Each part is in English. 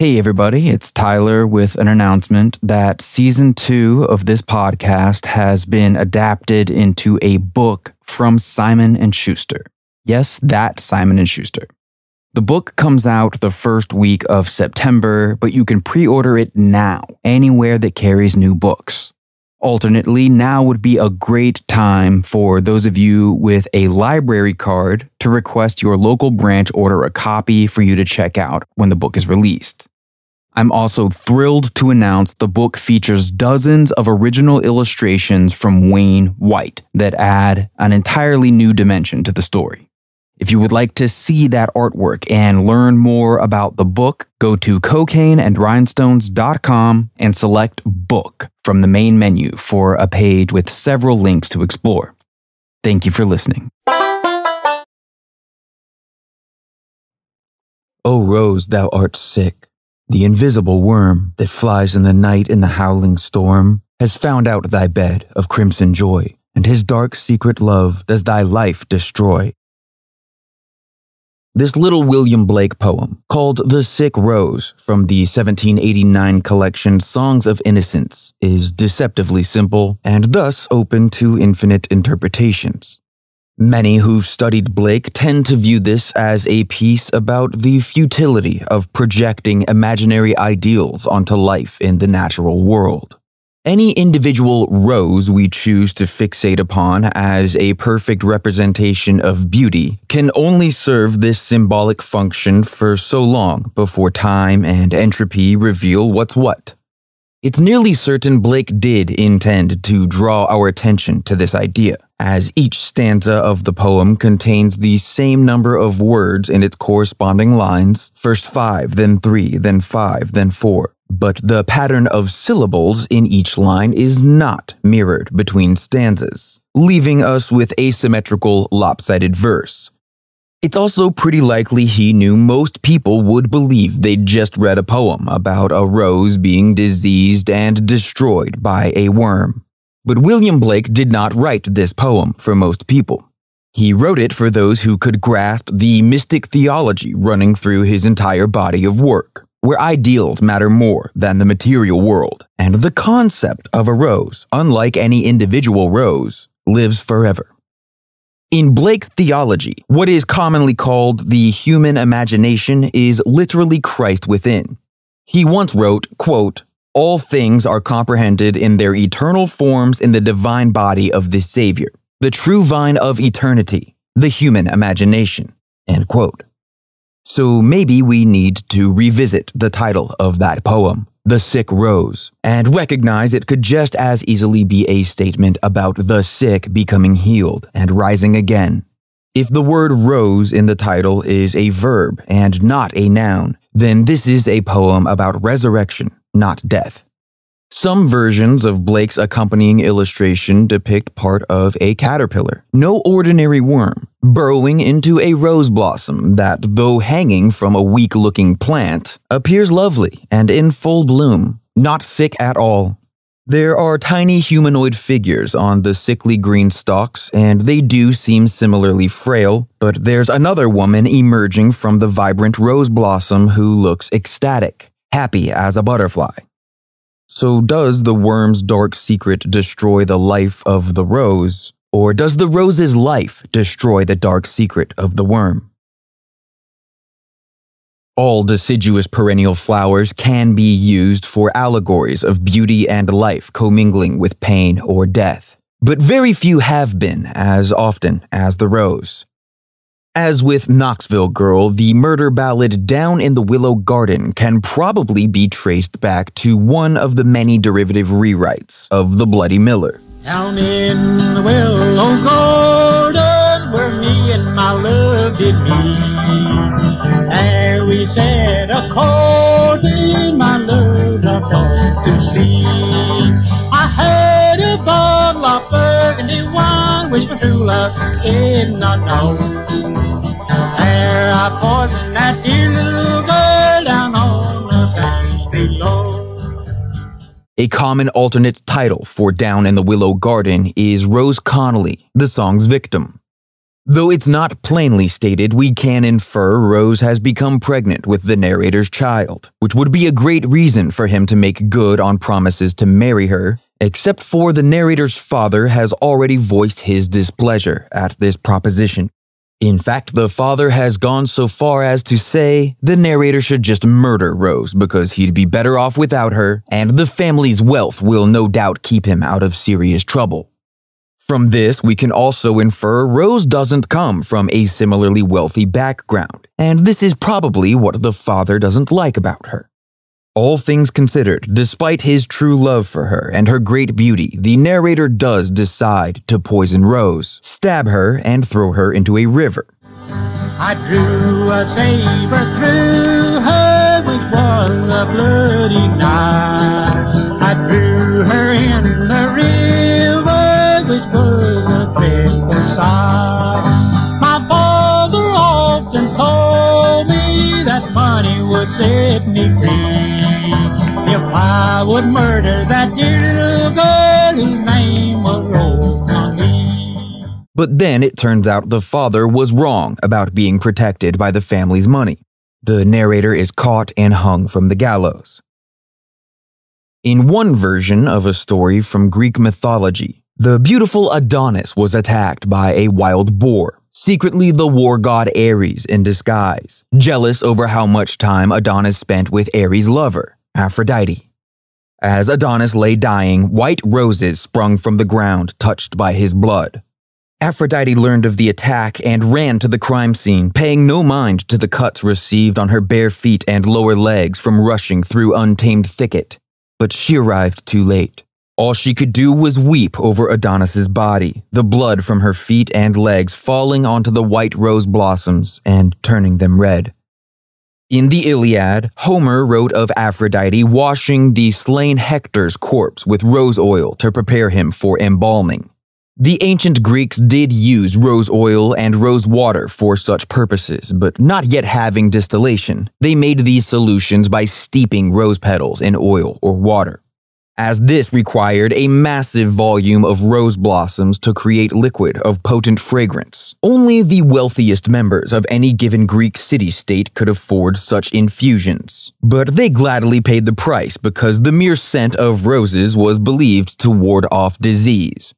Hey, everybody, it's Tyler with an announcement that season two of this podcast has been adapted into a book from Simon and Schuster. Yes, that Simon and Schuster. The book comes out the first week of September, but you can pre order it now anywhere that carries new books. Alternately, now would be a great time for those of you with a library card to request your local branch order a copy for you to check out when the book is released. I'm also thrilled to announce the book features dozens of original illustrations from Wayne White that add an entirely new dimension to the story. If you would like to see that artwork and learn more about the book, go to cocaineandrhinestones.com and select Book from the main menu for a page with several links to explore. Thank you for listening. O rose, thou art sick. The invisible worm that flies in the night in the howling storm has found out thy bed of crimson joy, and his dark secret love does thy life destroy. This little William Blake poem, called The Sick Rose from the 1789 collection Songs of Innocence, is deceptively simple and thus open to infinite interpretations. Many who've studied Blake tend to view this as a piece about the futility of projecting imaginary ideals onto life in the natural world. Any individual rose we choose to fixate upon as a perfect representation of beauty can only serve this symbolic function for so long before time and entropy reveal what's what. It's nearly certain Blake did intend to draw our attention to this idea, as each stanza of the poem contains the same number of words in its corresponding lines first five, then three, then five, then four but the pattern of syllables in each line is not mirrored between stanzas, leaving us with asymmetrical, lopsided verse. It's also pretty likely he knew most people would believe they'd just read a poem about a rose being diseased and destroyed by a worm. But William Blake did not write this poem for most people. He wrote it for those who could grasp the mystic theology running through his entire body of work where ideals matter more than the material world, and the concept of a rose, unlike any individual rose, lives forever. In Blake's theology, what is commonly called the human imagination is literally Christ within. He once wrote, quote, All things are comprehended in their eternal forms in the divine body of the Savior, the true vine of eternity, the human imagination. End quote. So maybe we need to revisit the title of that poem, The Sick Rose, and recognize it could just as easily be a statement about the sick becoming healed and rising again. If the word rose in the title is a verb and not a noun, then this is a poem about resurrection, not death. Some versions of Blake's accompanying illustration depict part of a caterpillar, no ordinary worm, burrowing into a rose blossom that, though hanging from a weak looking plant, appears lovely and in full bloom, not sick at all. There are tiny humanoid figures on the sickly green stalks, and they do seem similarly frail, but there's another woman emerging from the vibrant rose blossom who looks ecstatic, happy as a butterfly. So, does the worm's dark secret destroy the life of the rose, or does the rose's life destroy the dark secret of the worm? All deciduous perennial flowers can be used for allegories of beauty and life commingling with pain or death, but very few have been as often as the rose. As with Knoxville Girl, the murder ballad Down in the Willow Garden can probably be traced back to one of the many derivative rewrites of The Bloody Miller. Down in the Willow Garden, where me and my love did meet, there we said according, my love dropped off to sleep. I had a bottle of burgundy wine, did know. There I that dear little girl down on the below. A common alternate title for Down in the Willow Garden is Rose Connolly, the song's victim. Though it's not plainly stated, we can infer Rose has become pregnant with the narrator's child, which would be a great reason for him to make good on promises to marry her, except for the narrator's father has already voiced his displeasure at this proposition. In fact, the father has gone so far as to say the narrator should just murder Rose because he'd be better off without her, and the family's wealth will no doubt keep him out of serious trouble. From this, we can also infer Rose doesn't come from a similarly wealthy background, and this is probably what the father doesn't like about her. All things considered, despite his true love for her and her great beauty, the narrator does decide to poison Rose, stab her, and throw her into a river. I drew a saber through her, which was a bloody knife. I drew her in the river which was a dreadful sight. Would set me free if I would murder that little girl whose name was But then it turns out the father was wrong about being protected by the family's money. The narrator is caught and hung from the gallows. In one version of a story from Greek mythology, the beautiful Adonis was attacked by a wild boar, secretly the war god Ares in disguise, jealous over how much time Adonis spent with Ares' lover, Aphrodite. As Adonis lay dying, white roses sprung from the ground, touched by his blood. Aphrodite learned of the attack and ran to the crime scene, paying no mind to the cuts received on her bare feet and lower legs from rushing through untamed thicket. But she arrived too late. All she could do was weep over Adonis's body, the blood from her feet and legs falling onto the white rose blossoms and turning them red. In the Iliad, Homer wrote of Aphrodite washing the slain Hector's corpse with rose oil to prepare him for embalming. The ancient Greeks did use rose oil and rose water for such purposes, but not yet having distillation, they made these solutions by steeping rose petals in oil or water as this required a massive volume of rose blossoms to create liquid of potent fragrance. Only the wealthiest members of any given Greek city state could afford such infusions. But they gladly paid the price because the mere scent of roses was believed to ward off disease.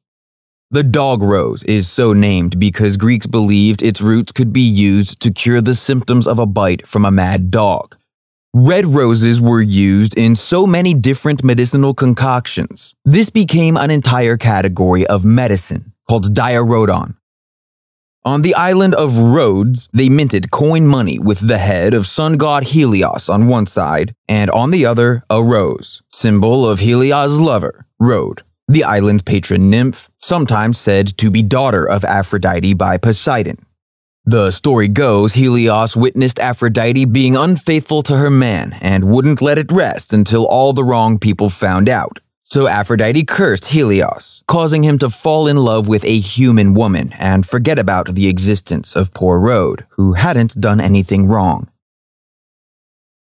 The dog rose is so named because Greeks believed its roots could be used to cure the symptoms of a bite from a mad dog. Red roses were used in so many different medicinal concoctions. This became an entire category of medicine called diarrhodon. On the island of Rhodes, they minted coin money with the head of sun god Helios on one side, and on the other, a rose, symbol of Helios' lover, Rhode, the island's patron nymph, sometimes said to be daughter of Aphrodite by Poseidon. The story goes Helios witnessed Aphrodite being unfaithful to her man and wouldn't let it rest until all the wrong people found out. So Aphrodite cursed Helios, causing him to fall in love with a human woman and forget about the existence of poor Rhode, who hadn't done anything wrong.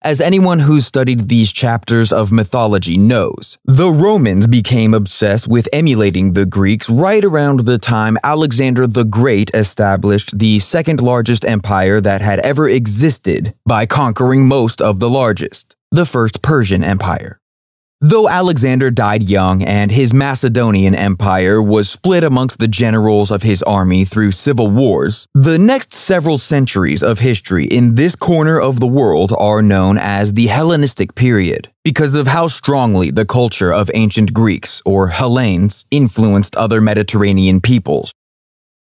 As anyone who's studied these chapters of mythology knows, the Romans became obsessed with emulating the Greeks right around the time Alexander the Great established the second largest empire that had ever existed by conquering most of the largest, the First Persian Empire. Though Alexander died young and his Macedonian empire was split amongst the generals of his army through civil wars, the next several centuries of history in this corner of the world are known as the Hellenistic period because of how strongly the culture of ancient Greeks, or Hellenes, influenced other Mediterranean peoples.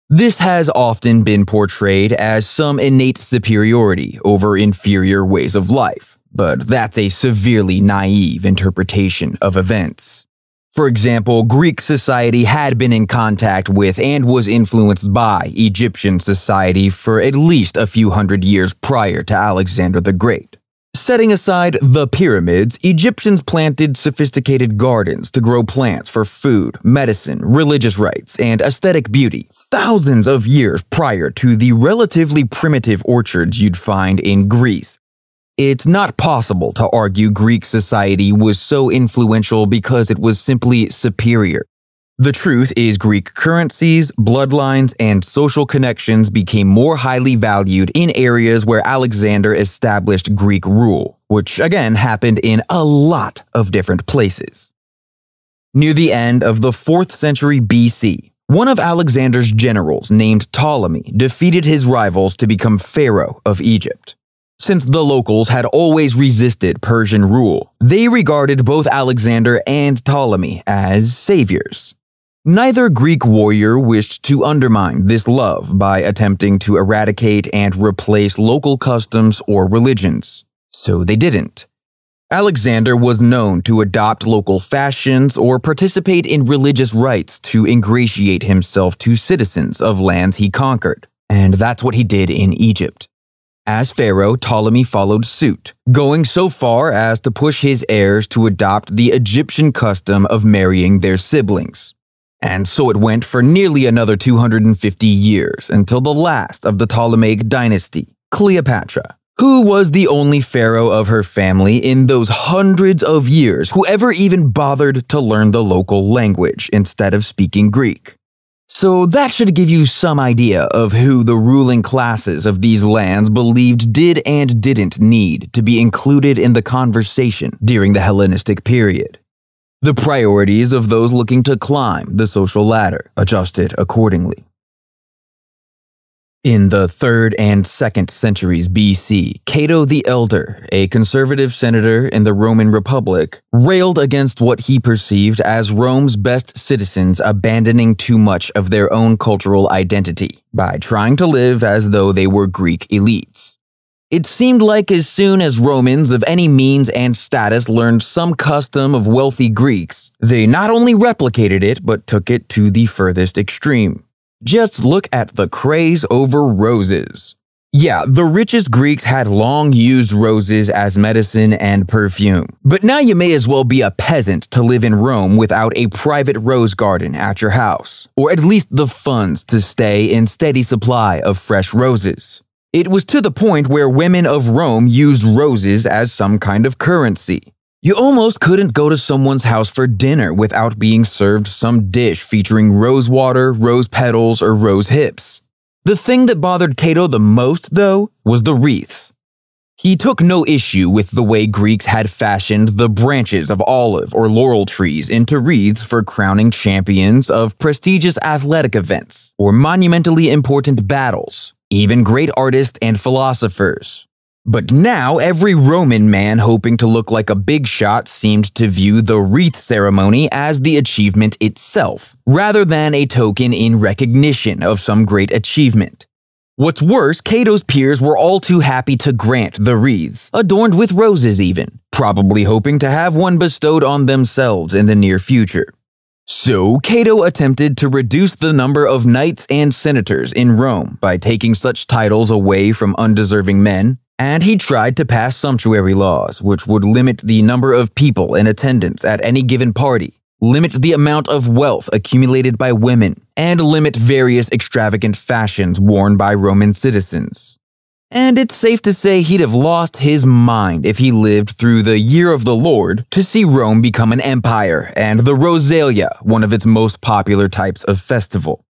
This has often been portrayed as some innate superiority over inferior ways of life but that's a severely naive interpretation of events. For example, Greek society had been in contact with and was influenced by Egyptian society for at least a few hundred years prior to Alexander the Great. Setting aside the pyramids, Egyptians planted sophisticated gardens to grow plants for food, medicine, religious rites, and aesthetic beauty thousands of years prior to the relatively primitive orchards you'd find in Greece it's not possible to argue Greek society was so influential because it was simply superior. The truth is, Greek currencies, bloodlines, and social connections became more highly valued in areas where Alexander established Greek rule, which again happened in a lot of different places. Near the end of the 4th century BC, one of Alexander's generals named Ptolemy defeated his rivals to become pharaoh of Egypt. Since the locals had always resisted Persian rule, they regarded both Alexander and Ptolemy as saviors. Neither Greek warrior wished to undermine this love by attempting to eradicate and replace local customs or religions, so they didn't. Alexander was known to adopt local fashions or participate in religious rites to ingratiate himself to citizens of lands he conquered, and that's what he did in Egypt. As pharaoh, Ptolemy followed suit, going so far as to push his heirs to adopt the Egyptian custom of marrying their siblings. And so it went for nearly another 250 years until the last of the Ptolemaic dynasty, Cleopatra, who was the only pharaoh of her family in those hundreds of years who ever even bothered to learn the local language instead of speaking Greek. So that should give you some idea of who the ruling classes of these lands believed did and didn't need to be included in the conversation during the Hellenistic period. The priorities of those looking to climb the social ladder adjusted accordingly. In the 3rd and 2nd centuries BC, Cato the Elder, a conservative senator in the Roman Republic, railed against what he perceived as Rome's best citizens abandoning too much of their own cultural identity by trying to live as though they were Greek elites. It seemed like as soon as Romans of any means and status learned some custom of wealthy Greeks, they not only replicated it, but took it to the furthest extreme. Just look at the craze over roses. Yeah, the richest Greeks had long used roses as medicine and perfume. But now you may as well be a peasant to live in Rome without a private rose garden at your house, or at least the funds to stay in steady supply of fresh roses. It was to the point where women of Rome used roses as some kind of currency. You almost couldn't go to someone's house for dinner without being served some dish featuring rose water, rose petals, or rose hips. The thing that bothered Cato the most, though, was the wreaths. He took no issue with the way Greeks had fashioned the branches of olive or laurel trees into wreaths for crowning champions of prestigious athletic events or monumentally important battles, even great artists and philosophers. But now every Roman man hoping to look like a big shot seemed to view the wreath ceremony as the achievement itself, rather than a token in recognition of some great achievement. What's worse, Cato's peers were all too happy to grant the wreaths, adorned with roses even, probably hoping to have one bestowed on themselves in the near future. So, Cato attempted to reduce the number of knights and senators in Rome by taking such titles away from undeserving men, and he tried to pass sumptuary laws, which would limit the number of people in attendance at any given party, limit the amount of wealth accumulated by women, and limit various extravagant fashions worn by Roman citizens. And it's safe to say he'd have lost his mind if he lived through the year of the Lord to see Rome become an empire and the Rosalia one of its most popular types of festival.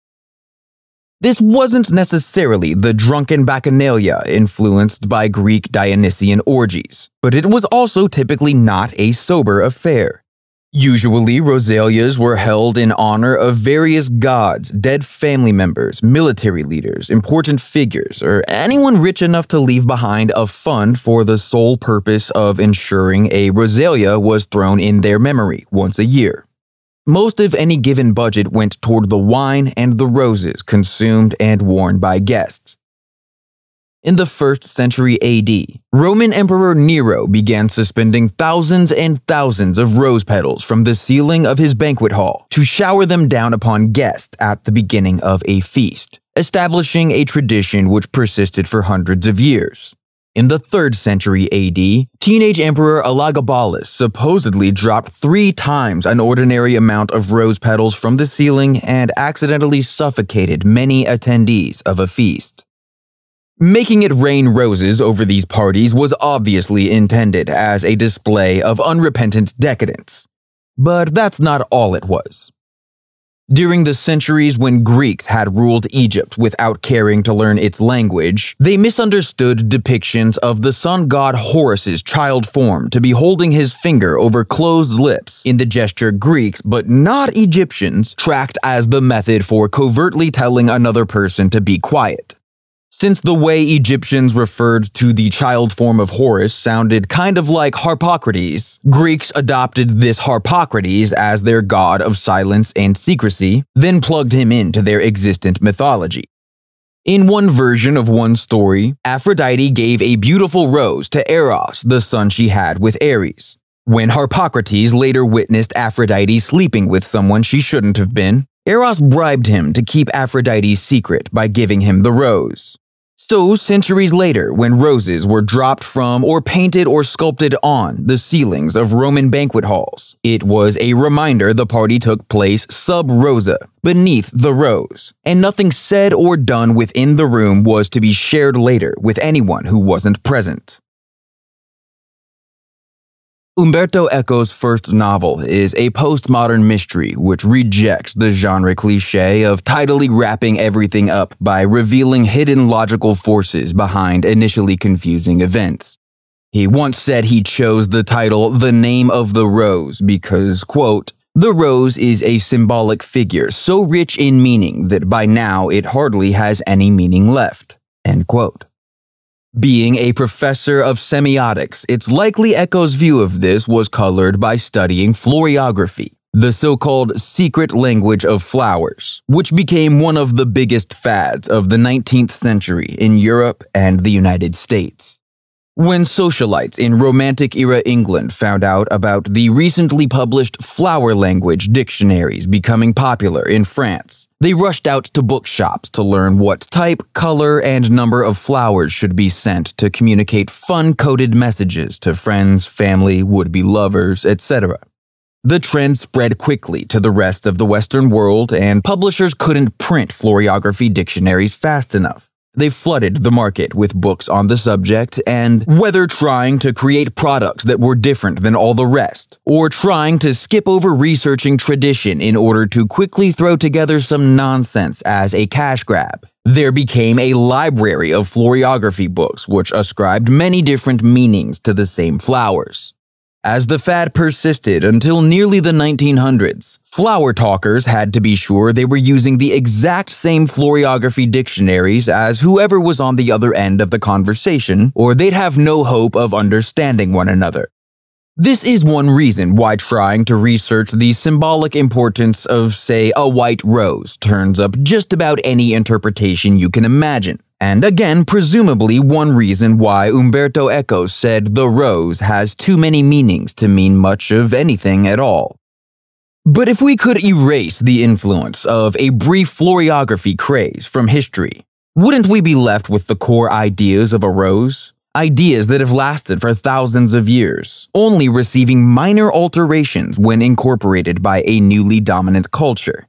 This wasn't necessarily the drunken bacchanalia influenced by Greek Dionysian orgies, but it was also typically not a sober affair. Usually, Rosalias were held in honor of various gods, dead family members, military leaders, important figures, or anyone rich enough to leave behind a fund for the sole purpose of ensuring a Rosalia was thrown in their memory once a year. Most of any given budget went toward the wine and the roses consumed and worn by guests. In the 1st century AD, Roman Emperor Nero began suspending thousands and thousands of rose petals from the ceiling of his banquet hall to shower them down upon guests at the beginning of a feast, establishing a tradition which persisted for hundreds of years. In the 3rd century AD, teenage Emperor Elagabalus supposedly dropped three times an ordinary amount of rose petals from the ceiling and accidentally suffocated many attendees of a feast. Making it rain roses over these parties was obviously intended as a display of unrepentant decadence. But that's not all it was. During the centuries when Greeks had ruled Egypt without caring to learn its language, they misunderstood depictions of the sun god Horus's child form to be holding his finger over closed lips in the gesture Greeks, but not Egyptians, tracked as the method for covertly telling another person to be quiet. Since the way Egyptians referred to the child form of Horus sounded kind of like Harpocrates, Greeks adopted this Harpocrates as their god of silence and secrecy, then plugged him into their existent mythology. In one version of one story, Aphrodite gave a beautiful rose to Eros, the son she had with Ares. When Harpocrates later witnessed Aphrodite sleeping with someone she shouldn't have been, Eros bribed him to keep Aphrodite's secret by giving him the rose. So, centuries later, when roses were dropped from or painted or sculpted on the ceilings of Roman banquet halls, it was a reminder the party took place sub rosa, beneath the rose, and nothing said or done within the room was to be shared later with anyone who wasn't present. Umberto Eco's first novel is a postmodern mystery which rejects the genre cliche of tidily wrapping everything up by revealing hidden logical forces behind initially confusing events. He once said he chose the title The Name of the Rose because, quote, the rose is a symbolic figure so rich in meaning that by now it hardly has any meaning left. End quote. Being a professor of semiotics, it's likely Eco's view of this was colored by studying floriography, the so called secret language of flowers, which became one of the biggest fads of the 19th century in Europe and the United States. When socialites in Romantic era England found out about the recently published flower language dictionaries becoming popular in France, they rushed out to bookshops to learn what type, color, and number of flowers should be sent to communicate fun coded messages to friends, family, would be lovers, etc. The trend spread quickly to the rest of the Western world, and publishers couldn't print floriography dictionaries fast enough. They flooded the market with books on the subject, and whether trying to create products that were different than all the rest, or trying to skip over researching tradition in order to quickly throw together some nonsense as a cash grab, there became a library of floriography books which ascribed many different meanings to the same flowers. As the fad persisted until nearly the 1900s, flower talkers had to be sure they were using the exact same floriography dictionaries as whoever was on the other end of the conversation, or they'd have no hope of understanding one another. This is one reason why trying to research the symbolic importance of, say, a white rose turns up just about any interpretation you can imagine. And again, presumably one reason why Umberto Eco said the rose has too many meanings to mean much of anything at all. But if we could erase the influence of a brief floriography craze from history, wouldn't we be left with the core ideas of a rose? Ideas that have lasted for thousands of years, only receiving minor alterations when incorporated by a newly dominant culture.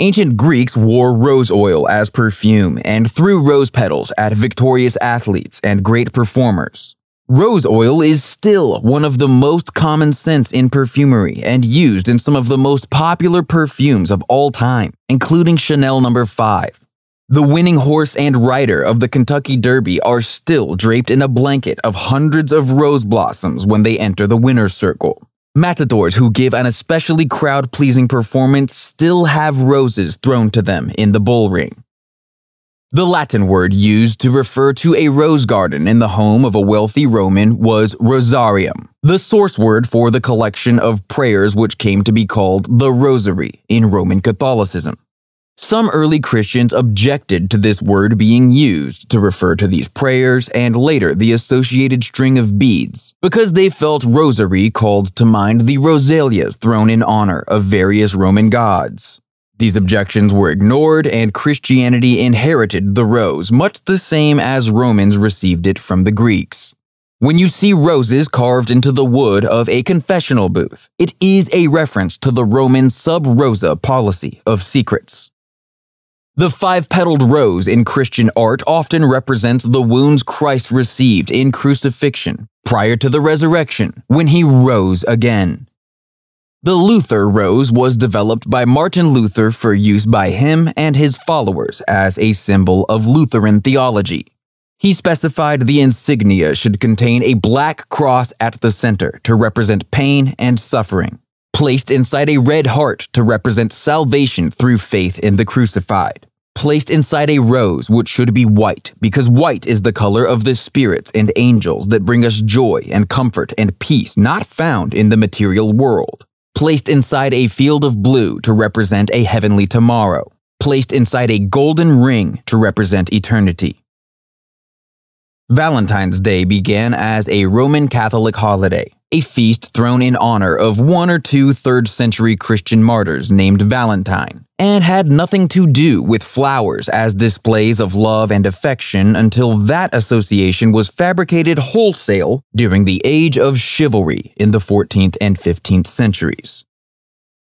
Ancient Greeks wore rose oil as perfume and threw rose petals at victorious athletes and great performers. Rose oil is still one of the most common scents in perfumery and used in some of the most popular perfumes of all time, including Chanel No. 5. The winning horse and rider of the Kentucky Derby are still draped in a blanket of hundreds of rose blossoms when they enter the winner's circle. Matadors who give an especially crowd pleasing performance still have roses thrown to them in the bull ring. The Latin word used to refer to a rose garden in the home of a wealthy Roman was rosarium, the source word for the collection of prayers which came to be called the Rosary in Roman Catholicism. Some early Christians objected to this word being used to refer to these prayers and later the associated string of beads because they felt rosary called to mind the rosalias thrown in honor of various Roman gods. These objections were ignored, and Christianity inherited the rose much the same as Romans received it from the Greeks. When you see roses carved into the wood of a confessional booth, it is a reference to the Roman sub rosa policy of secrets. The five petaled rose in Christian art often represents the wounds Christ received in crucifixion prior to the resurrection when he rose again. The Luther rose was developed by Martin Luther for use by him and his followers as a symbol of Lutheran theology. He specified the insignia should contain a black cross at the center to represent pain and suffering, placed inside a red heart to represent salvation through faith in the crucified, placed inside a rose which should be white because white is the color of the spirits and angels that bring us joy and comfort and peace not found in the material world, placed inside a field of blue to represent a heavenly tomorrow, placed inside a golden ring to represent eternity. Valentine's Day began as a Roman Catholic holiday, a feast thrown in honor of one or two third century Christian martyrs named Valentine, and had nothing to do with flowers as displays of love and affection until that association was fabricated wholesale during the age of chivalry in the 14th and 15th centuries.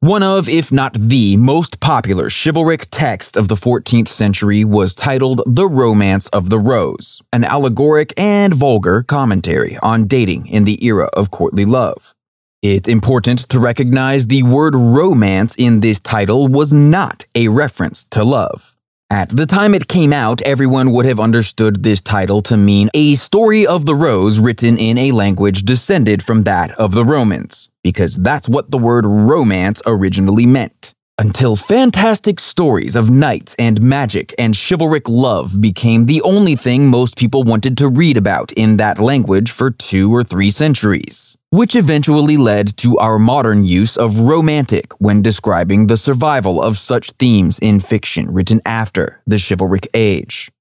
One of, if not the, most popular chivalric text of the 14th century was titled The Romance of the Rose, an allegoric and vulgar commentary on dating in the era of courtly love. It's important to recognize the word romance in this title was not a reference to love. At the time it came out, everyone would have understood this title to mean a story of the rose written in a language descended from that of the Romans, because that's what the word romance originally meant. Until fantastic stories of knights and magic and chivalric love became the only thing most people wanted to read about in that language for two or three centuries which eventually led to our modern use of romantic when describing the survival of such themes in fiction written after the chivalric age.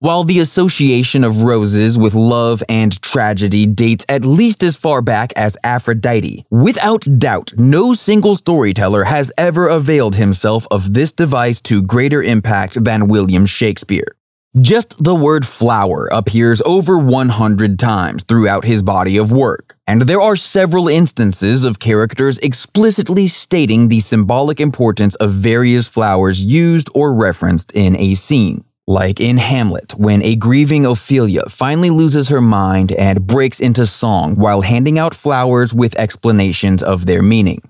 While the association of roses with love and tragedy dates at least as far back as Aphrodite, without doubt, no single storyteller has ever availed himself of this device to greater impact than William Shakespeare. Just the word flower appears over 100 times throughout his body of work, and there are several instances of characters explicitly stating the symbolic importance of various flowers used or referenced in a scene. Like in Hamlet, when a grieving Ophelia finally loses her mind and breaks into song while handing out flowers with explanations of their meaning.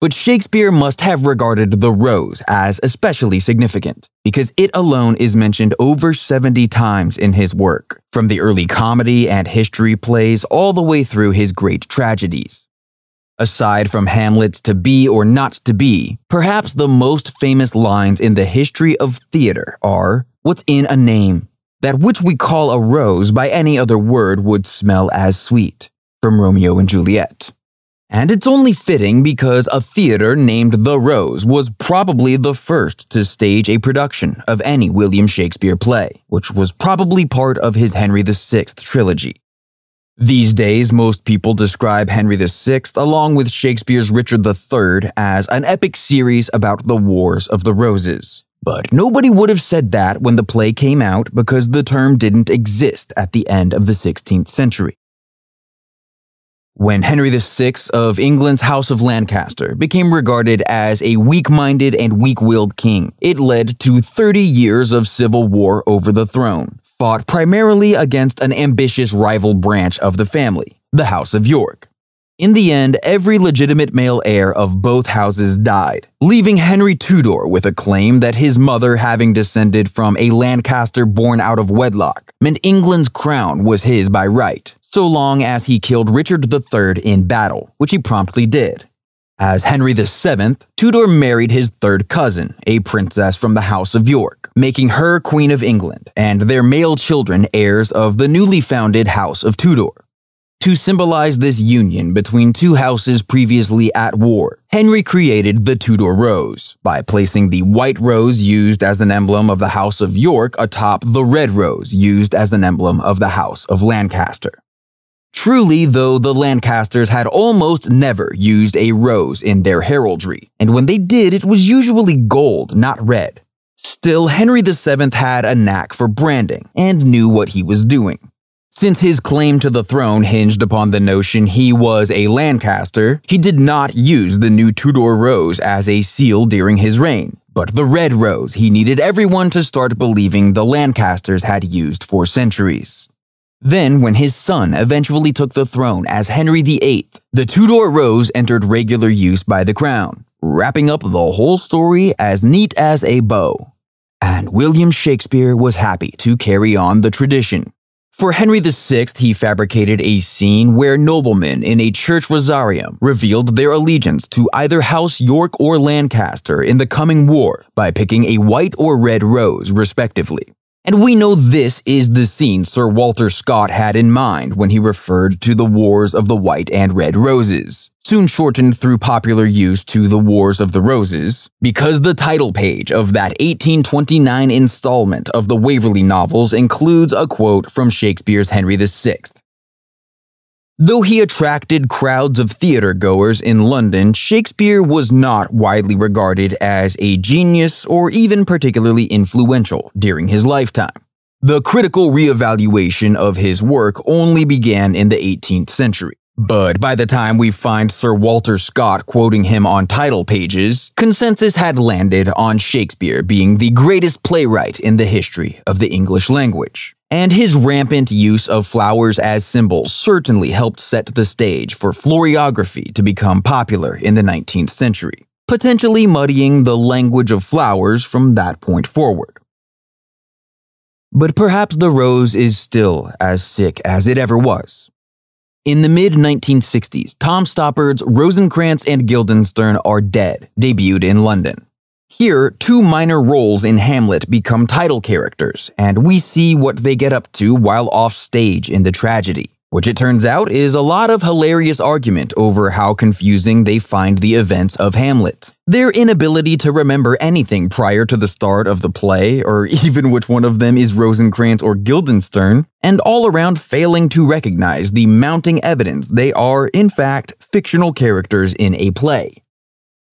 But Shakespeare must have regarded the rose as especially significant, because it alone is mentioned over 70 times in his work, from the early comedy and history plays all the way through his great tragedies. Aside from Hamlet's To Be or Not to Be, perhaps the most famous lines in the history of theater are What's in a name? That which we call a rose by any other word would smell as sweet. From Romeo and Juliet. And it's only fitting because a theater named The Rose was probably the first to stage a production of any William Shakespeare play, which was probably part of his Henry VI trilogy. These days, most people describe Henry VI along with Shakespeare's Richard III as an epic series about the Wars of the Roses. But nobody would have said that when the play came out because the term didn't exist at the end of the 16th century. When Henry VI of England's House of Lancaster became regarded as a weak minded and weak willed king, it led to 30 years of civil war over the throne, fought primarily against an ambitious rival branch of the family, the House of York. In the end, every legitimate male heir of both houses died, leaving Henry Tudor with a claim that his mother, having descended from a Lancaster born out of wedlock, meant England's crown was his by right so long as he killed Richard III in battle, which he promptly did. As Henry VII, Tudor married his third cousin, a princess from the House of York, making her Queen of England, and their male children heirs of the newly founded House of Tudor. To symbolize this union between two houses previously at war, Henry created the Tudor rose by placing the white rose used as an emblem of the House of York atop the red rose used as an emblem of the House of Lancaster. Truly, though, the Lancasters had almost never used a rose in their heraldry, and when they did, it was usually gold, not red. Still, Henry VII had a knack for branding and knew what he was doing. Since his claim to the throne hinged upon the notion he was a Lancaster, he did not use the new Tudor rose as a seal during his reign, but the red rose he needed everyone to start believing the Lancasters had used for centuries. Then, when his son eventually took the throne as Henry VIII, the Tudor rose entered regular use by the crown, wrapping up the whole story as neat as a bow. And William Shakespeare was happy to carry on the tradition. For Henry VI, he fabricated a scene where noblemen in a church rosarium revealed their allegiance to either House York or Lancaster in the coming war by picking a white or red rose, respectively. And we know this is the scene Sir Walter Scott had in mind when he referred to the Wars of the White and Red Roses, soon shortened through popular use to the Wars of the Roses, because the title page of that 1829 installment of the Waverley novels includes a quote from Shakespeare's Henry VI. Though he attracted crowds of theater goers in London, Shakespeare was not widely regarded as a genius or even particularly influential during his lifetime. The critical reevaluation of his work only began in the 18th century. But by the time we find Sir Walter Scott quoting him on title pages, consensus had landed on Shakespeare being the greatest playwright in the history of the English language and his rampant use of flowers as symbols certainly helped set the stage for floriography to become popular in the 19th century, potentially muddying the language of flowers from that point forward. But perhaps the rose is still as sick as it ever was. In the mid 1960s, Tom Stoppard's Rosencrantz and Guildenstern Are Dead debuted in London. Here, two minor roles in Hamlet become title characters, and we see what they get up to while off stage in the tragedy, which it turns out is a lot of hilarious argument over how confusing they find the events of Hamlet. Their inability to remember anything prior to the start of the play, or even which one of them is Rosencrantz or Guildenstern, and all around failing to recognize the mounting evidence they are, in fact, fictional characters in a play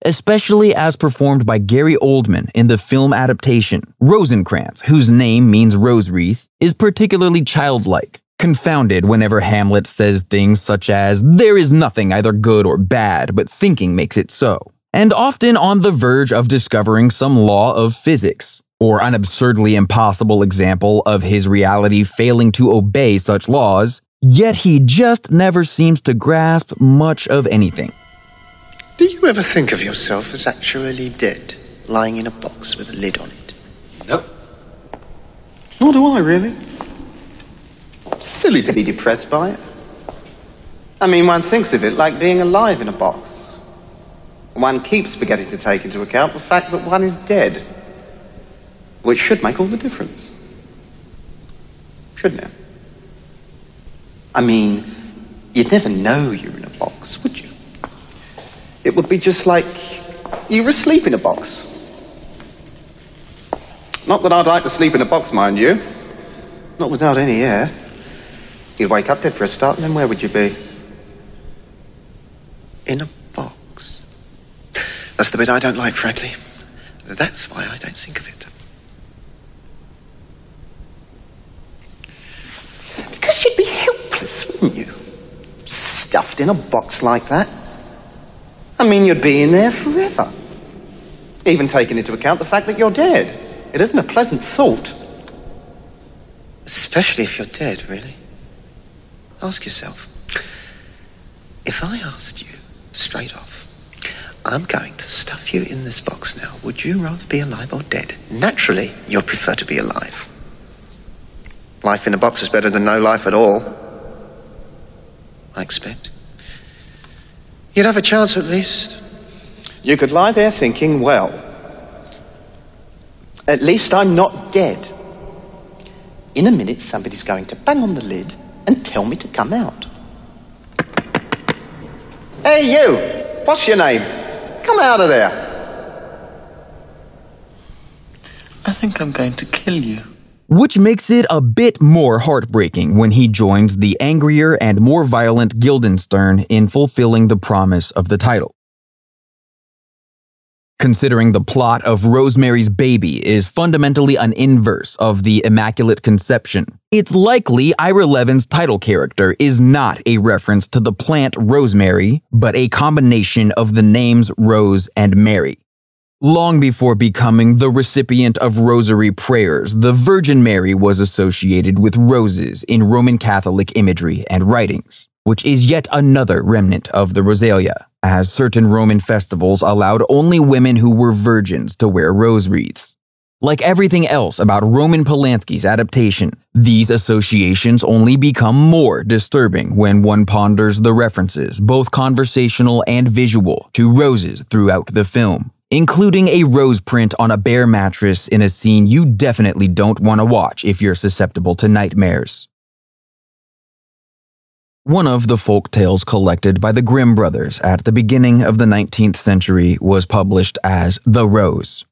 especially as performed by Gary Oldman in the film adaptation. Rosencrantz, whose name means rose wreath, is particularly childlike, confounded whenever Hamlet says things such as, There is nothing either good or bad, but thinking makes it so, and often on the verge of discovering some law of physics. Or an absurdly impossible example of his reality failing to obey such laws, yet he just never seems to grasp much of anything. Do you ever think of yourself as actually dead, lying in a box with a lid on it? No. Nor do I, really. Silly to be depressed by it. I mean, one thinks of it like being alive in a box. One keeps forgetting to take into account the fact that one is dead, which should make all the difference. Shouldn't it? I mean, you'd never know you're in a box, would you? It would be just like you were asleep in a box. Not that I'd like to sleep in a box, mind you. Not without any air. You'd wake up dead for a start, and then where would you be? In a box. That's the bit I don't like, frankly. That's why I don't think of it. Because you'd be helpless, wouldn't you? Stuffed in a box like that. I mean, you'd be in there forever. Even taking into account the fact that you're dead. It isn't a pleasant thought. Especially if you're dead, really. Ask yourself if I asked you straight off, I'm going to stuff you in this box now, would you rather be alive or dead? Naturally, you'll prefer to be alive. Life in a box is better than no life at all. I expect. You'd have a chance at least. You could lie there thinking, well, at least I'm not dead. In a minute, somebody's going to bang on the lid and tell me to come out. Hey, you! What's your name? Come out of there. I think I'm going to kill you which makes it a bit more heartbreaking when he joins the angrier and more violent Guildenstern in fulfilling the promise of the title. Considering the plot of Rosemary's Baby is fundamentally an inverse of the Immaculate Conception, it's likely Ira Levin's title character is not a reference to the plant rosemary, but a combination of the names Rose and Mary. Long before becoming the recipient of rosary prayers, the Virgin Mary was associated with roses in Roman Catholic imagery and writings, which is yet another remnant of the Rosalia, as certain Roman festivals allowed only women who were virgins to wear rose wreaths. Like everything else about Roman Polanski's adaptation, these associations only become more disturbing when one ponders the references, both conversational and visual, to roses throughout the film including a rose print on a bare mattress in a scene you definitely don't want to watch if you're susceptible to nightmares. One of the folk tales collected by the Grimm brothers at the beginning of the 19th century was published as The Rose.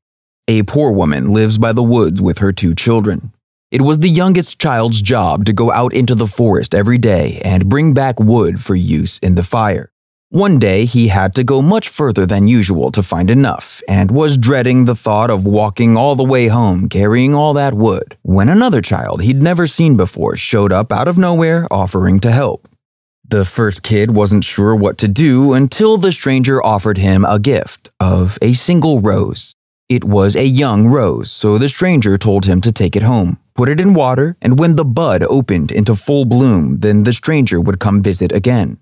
A poor woman lives by the woods with her two children. It was the youngest child's job to go out into the forest every day and bring back wood for use in the fire. One day he had to go much further than usual to find enough, and was dreading the thought of walking all the way home carrying all that wood, when another child he'd never seen before showed up out of nowhere offering to help. The first kid wasn't sure what to do until the stranger offered him a gift of a single rose. It was a young rose, so the stranger told him to take it home, put it in water, and when the bud opened into full bloom, then the stranger would come visit again.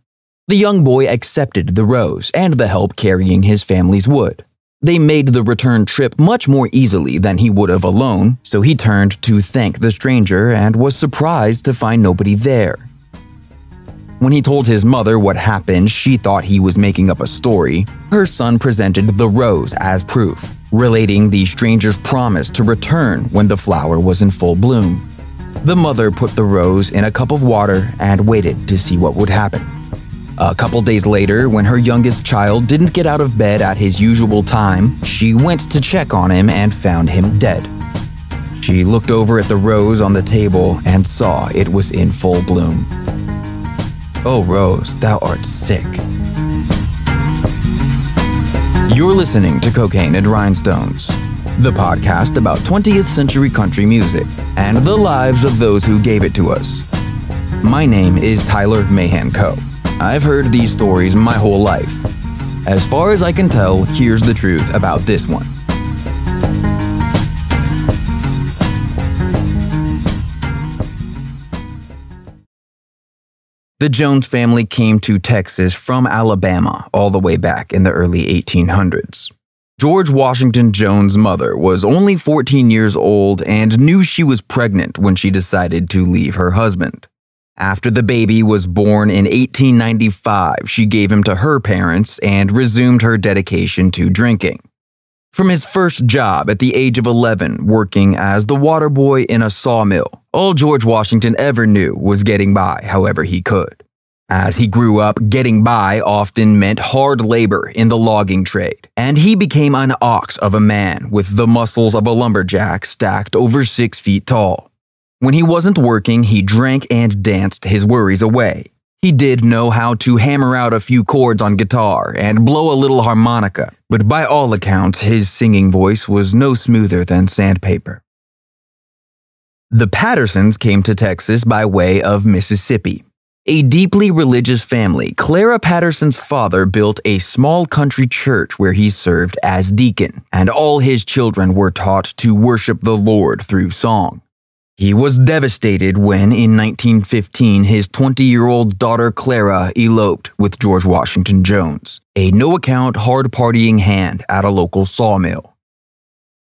The young boy accepted the rose and the help carrying his family's wood. They made the return trip much more easily than he would have alone, so he turned to thank the stranger and was surprised to find nobody there. When he told his mother what happened, she thought he was making up a story. Her son presented the rose as proof, relating the stranger's promise to return when the flower was in full bloom. The mother put the rose in a cup of water and waited to see what would happen. A couple days later, when her youngest child didn't get out of bed at his usual time, she went to check on him and found him dead. She looked over at the rose on the table and saw it was in full bloom. Oh, Rose, thou art sick. You're listening to Cocaine and Rhinestones, the podcast about 20th century country music and the lives of those who gave it to us. My name is Tyler Mahan Coe. I've heard these stories my whole life. As far as I can tell, here's the truth about this one. The Jones family came to Texas from Alabama all the way back in the early 1800s. George Washington Jones' mother was only 14 years old and knew she was pregnant when she decided to leave her husband. After the baby was born in 1895, she gave him to her parents and resumed her dedication to drinking. From his first job at the age of 11, working as the water boy in a sawmill, all George Washington ever knew was getting by however he could. As he grew up, getting by often meant hard labor in the logging trade, and he became an ox of a man with the muscles of a lumberjack stacked over six feet tall. When he wasn't working, he drank and danced his worries away. He did know how to hammer out a few chords on guitar and blow a little harmonica, but by all accounts, his singing voice was no smoother than sandpaper. The Pattersons came to Texas by way of Mississippi. A deeply religious family, Clara Patterson's father built a small country church where he served as deacon, and all his children were taught to worship the Lord through song. He was devastated when, in 1915, his 20 year old daughter Clara eloped with George Washington Jones, a no account, hard partying hand at a local sawmill.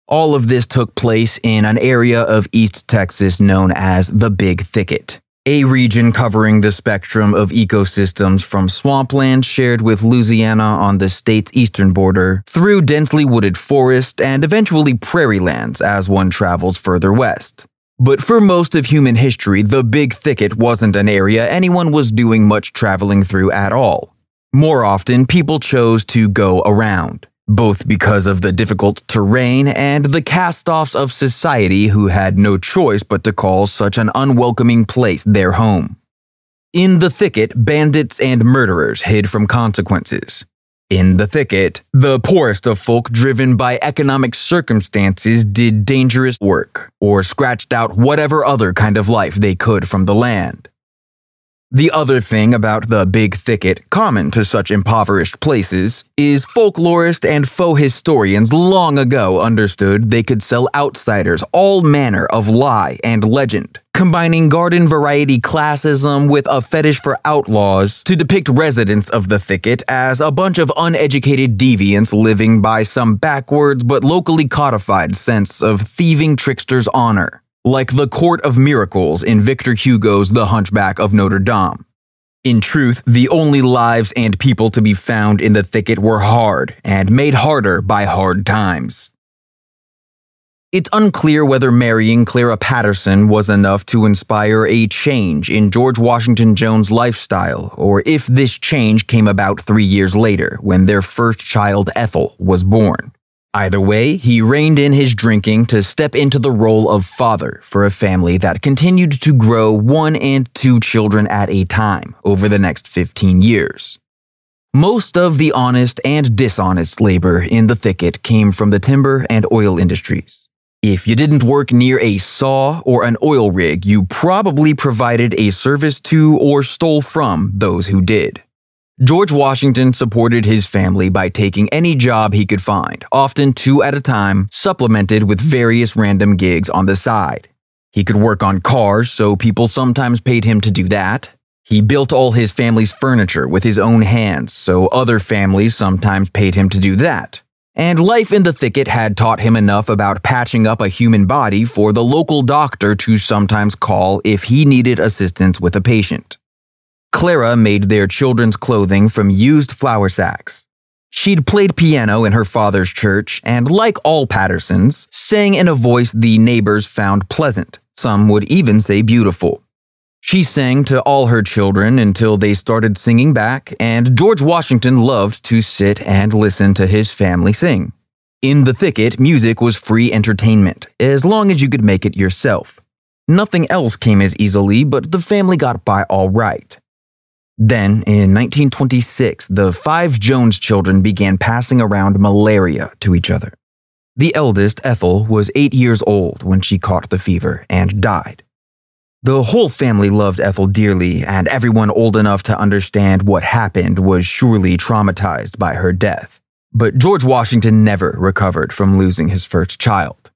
All of this took place in an area of East Texas known as the Big Thicket, a region covering the spectrum of ecosystems from swampland shared with Louisiana on the state's eastern border through densely wooded forest and eventually prairie lands as one travels further west. But for most of human history, the Big Thicket wasn't an area anyone was doing much traveling through at all. More often, people chose to go around, both because of the difficult terrain and the cast offs of society who had no choice but to call such an unwelcoming place their home. In the thicket, bandits and murderers hid from consequences. In the thicket, the poorest of folk driven by economic circumstances did dangerous work or scratched out whatever other kind of life they could from the land. The other thing about the big thicket, common to such impoverished places, is folklorists and faux historians long ago understood they could sell outsiders all manner of lie and legend, combining garden variety classism with a fetish for outlaws to depict residents of the thicket as a bunch of uneducated deviants living by some backwards but locally codified sense of thieving trickster's honor like the Court of Miracles in Victor Hugo's The Hunchback of Notre Dame. In truth, the only lives and people to be found in the thicket were hard and made harder by hard times. It's unclear whether marrying Clara Patterson was enough to inspire a change in George Washington Jones' lifestyle, or if this change came about three years later when their first child, Ethel, was born. Either way, he reined in his drinking to step into the role of father for a family that continued to grow one and two children at a time over the next 15 years. Most of the honest and dishonest labor in the thicket came from the timber and oil industries. If you didn't work near a saw or an oil rig, you probably provided a service to or stole from those who did. George Washington supported his family by taking any job he could find, often two at a time, supplemented with various random gigs on the side. He could work on cars, so people sometimes paid him to do that. He built all his family's furniture with his own hands, so other families sometimes paid him to do that. And life in the thicket had taught him enough about patching up a human body for the local doctor to sometimes call if he needed assistance with a patient. Clara made their children's clothing from used flour sacks. She'd played piano in her father's church and, like all Pattersons, sang in a voice the neighbors found pleasant. Some would even say beautiful. She sang to all her children until they started singing back, and George Washington loved to sit and listen to his family sing. In the thicket, music was free entertainment, as long as you could make it yourself. Nothing else came as easily, but the family got by all right. Then, in 1926, the five Jones children began passing around malaria to each other. The eldest, Ethel, was eight years old when she caught the fever and died. The whole family loved Ethel dearly, and everyone old enough to understand what happened was surely traumatized by her death. But George Washington never recovered from losing his first child.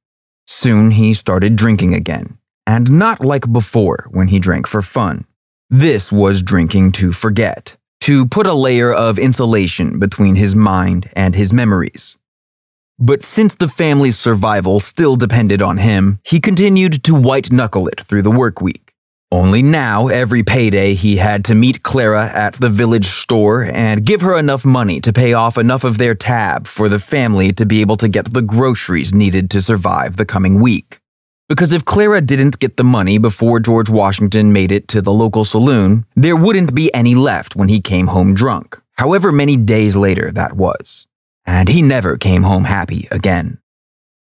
Soon he started drinking again, and not like before when he drank for fun. This was drinking to forget, to put a layer of insulation between his mind and his memories. But since the family's survival still depended on him, he continued to white knuckle it through the work week. Only now, every payday, he had to meet Clara at the village store and give her enough money to pay off enough of their tab for the family to be able to get the groceries needed to survive the coming week. Because if Clara didn't get the money before George Washington made it to the local saloon, there wouldn't be any left when he came home drunk, however many days later that was. And he never came home happy again.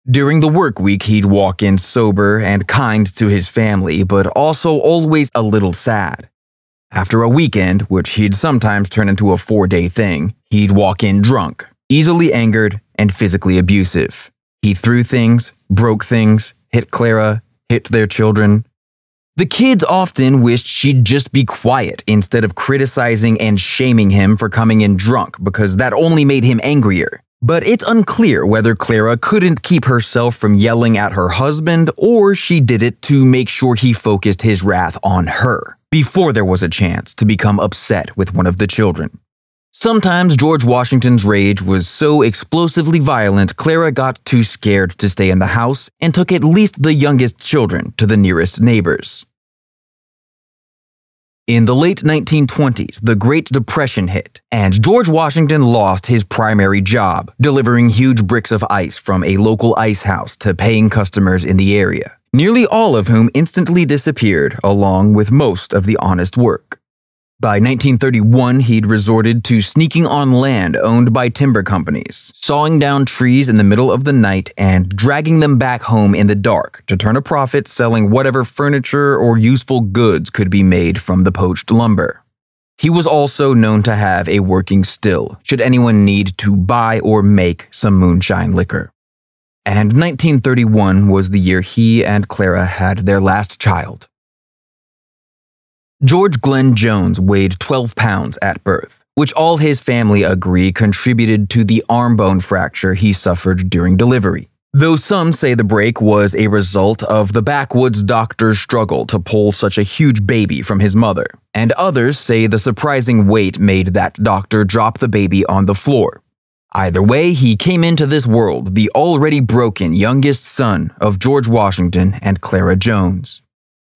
During the work week, he'd walk in sober and kind to his family, but also always a little sad. After a weekend, which he'd sometimes turn into a four day thing, he'd walk in drunk, easily angered, and physically abusive. He threw things, broke things, hit Clara, hit their children. The kids often wished she'd just be quiet instead of criticizing and shaming him for coming in drunk because that only made him angrier. But it's unclear whether Clara couldn't keep herself from yelling at her husband or she did it to make sure he focused his wrath on her before there was a chance to become upset with one of the children. Sometimes George Washington's rage was so explosively violent, Clara got too scared to stay in the house and took at least the youngest children to the nearest neighbors. In the late 1920s, the Great Depression hit, and George Washington lost his primary job, delivering huge bricks of ice from a local ice house to paying customers in the area, nearly all of whom instantly disappeared, along with most of the honest work. By 1931, he'd resorted to sneaking on land owned by timber companies, sawing down trees in the middle of the night and dragging them back home in the dark to turn a profit selling whatever furniture or useful goods could be made from the poached lumber. He was also known to have a working still, should anyone need to buy or make some moonshine liquor. And 1931 was the year he and Clara had their last child. George Glenn Jones weighed 12 pounds at birth, which all his family agree contributed to the arm bone fracture he suffered during delivery. Though some say the break was a result of the backwoods doctor's struggle to pull such a huge baby from his mother, and others say the surprising weight made that doctor drop the baby on the floor. Either way, he came into this world the already broken youngest son of George Washington and Clara Jones.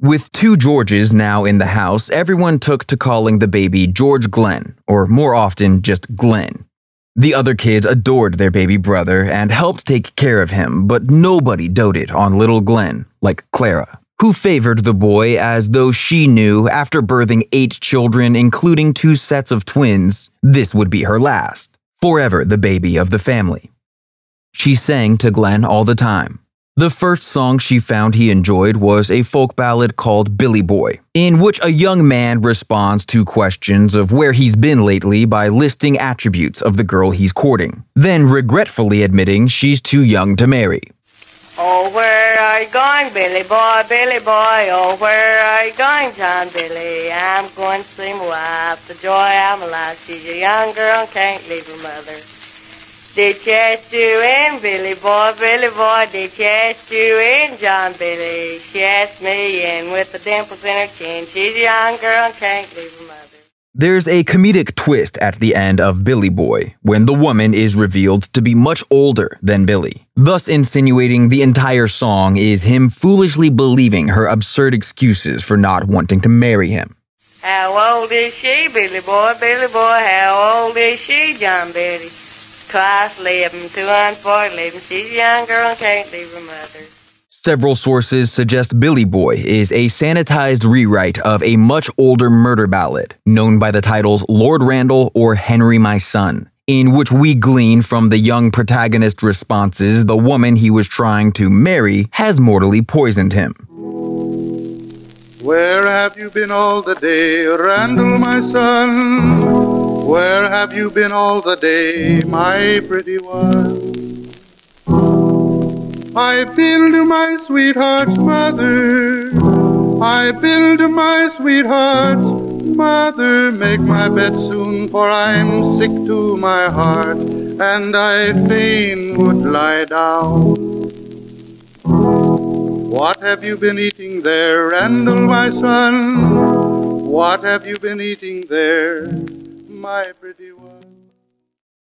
With two Georges now in the house, everyone took to calling the baby George Glenn, or more often just Glenn. The other kids adored their baby brother and helped take care of him, but nobody doted on little Glenn, like Clara, who favored the boy as though she knew after birthing eight children, including two sets of twins, this would be her last, forever the baby of the family. She sang to Glenn all the time, the first song she found he enjoyed was a folk ballad called Billy Boy, in which a young man responds to questions of where he's been lately by listing attributes of the girl he's courting, then regretfully admitting she's too young to marry. Oh, where are you going, Billy boy, Billy boy? Oh, where are you going, John Billy? I'm going to see my wife, the joy I'm life. She's a young girl and can't leave her mother. Did chest you in, Billy boy, Billy boy? Did chest you in, John Billy? She asked me in with the dimples in her chin. She's a young girl and can't leave her mother. There's a comedic twist at the end of Billy Boy when the woman is revealed to be much older than Billy, thus insinuating the entire song is him foolishly believing her absurd excuses for not wanting to marry him. How old is she, Billy boy, Billy boy? How old is she, John Billy? Twice living, two on four living. She's a young girl and can't leave her mother. Several sources suggest Billy Boy is a sanitized rewrite of a much older murder ballad known by the titles Lord Randall or Henry My Son, in which we glean from the young protagonist's responses the woman he was trying to marry has mortally poisoned him. Where have you been all the day, Randall, my son? Where have you been all the day, my pretty one? I've been to my sweetheart's mother. I've been to my sweetheart's mother. Make my bed soon, for I'm sick to my heart, and I fain would lie down. What have you been eating there, Randall, my son? What have you been eating there? My pretty one.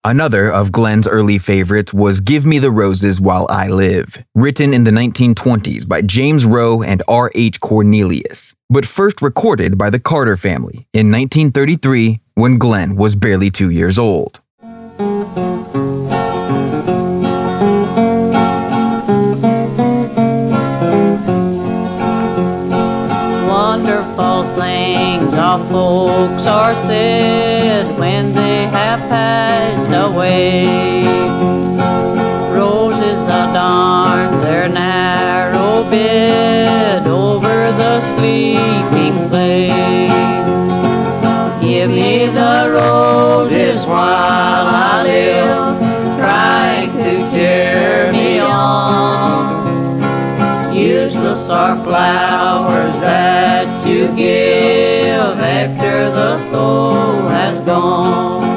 Another of Glenn's early favorites was Give Me the Roses While I Live, written in the 1920s by James Rowe and R.H. Cornelius, but first recorded by the Carter family in 1933 when Glenn was barely two years old. Our folks are said when they have passed away. Roses adorn their narrow bed over the sleeping glade. Give me the roses while after the soul has gone.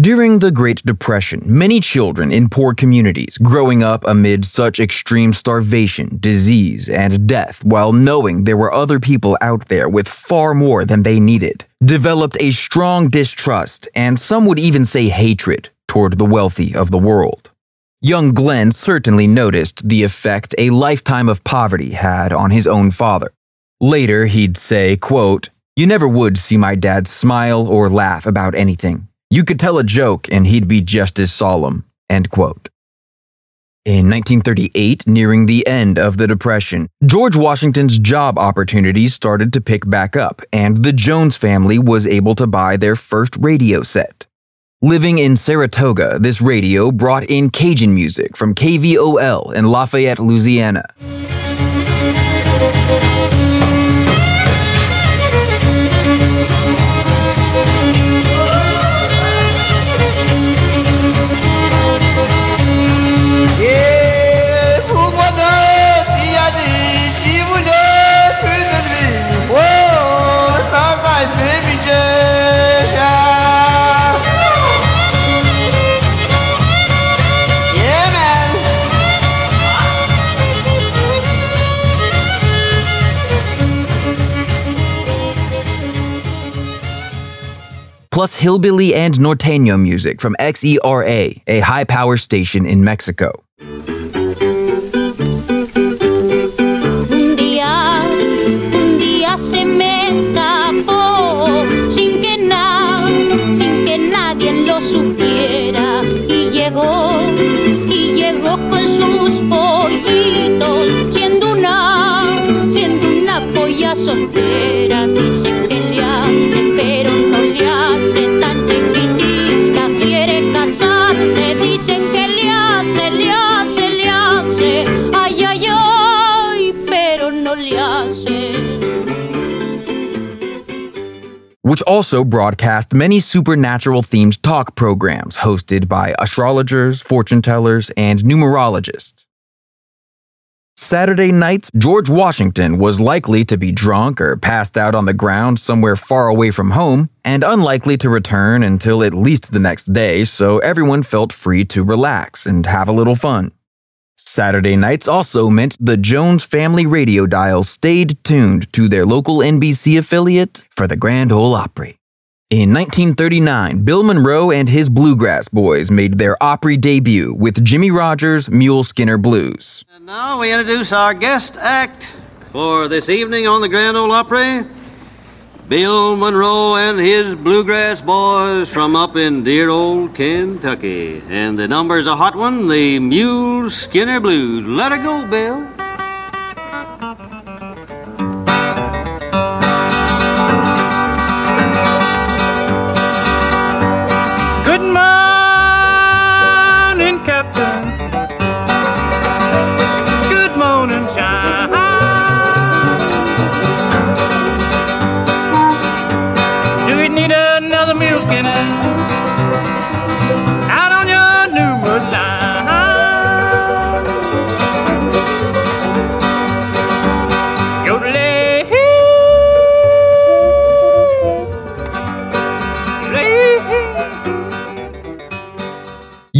During the Great Depression, many children in poor communities, growing up amid such extreme starvation, disease, and death, while knowing there were other people out there with far more than they needed, developed a strong distrust and some would even say hatred toward the wealthy of the world. Young Glenn certainly noticed the effect a lifetime of poverty had on his own father. Later, he'd say, quote, You never would see my dad smile or laugh about anything. You could tell a joke and he'd be just as solemn. End quote. In 1938, nearing the end of the Depression, George Washington's job opportunities started to pick back up, and the Jones family was able to buy their first radio set. Living in Saratoga, this radio brought in Cajun music from KVOL in Lafayette, Louisiana. Plus hillbilly and norteño music from XERA, a high power station in Mexico. Which also broadcast many supernatural themed talk programs hosted by astrologers, fortune tellers, and numerologists. Saturday nights, George Washington was likely to be drunk or passed out on the ground somewhere far away from home, and unlikely to return until at least the next day, so everyone felt free to relax and have a little fun. Saturday nights also meant the Jones family radio dial stayed tuned to their local NBC affiliate for the Grand Ole Opry. In 1939, Bill Monroe and his Bluegrass Boys made their Opry debut with Jimmie Rodgers' Mule Skinner Blues. And now we introduce our guest act for this evening on the Grand Ole Opry. Bill Monroe and his Bluegrass Boys from up in dear old Kentucky. And the number's a hot one, the Mule Skinner Blues. Let her go, Bill.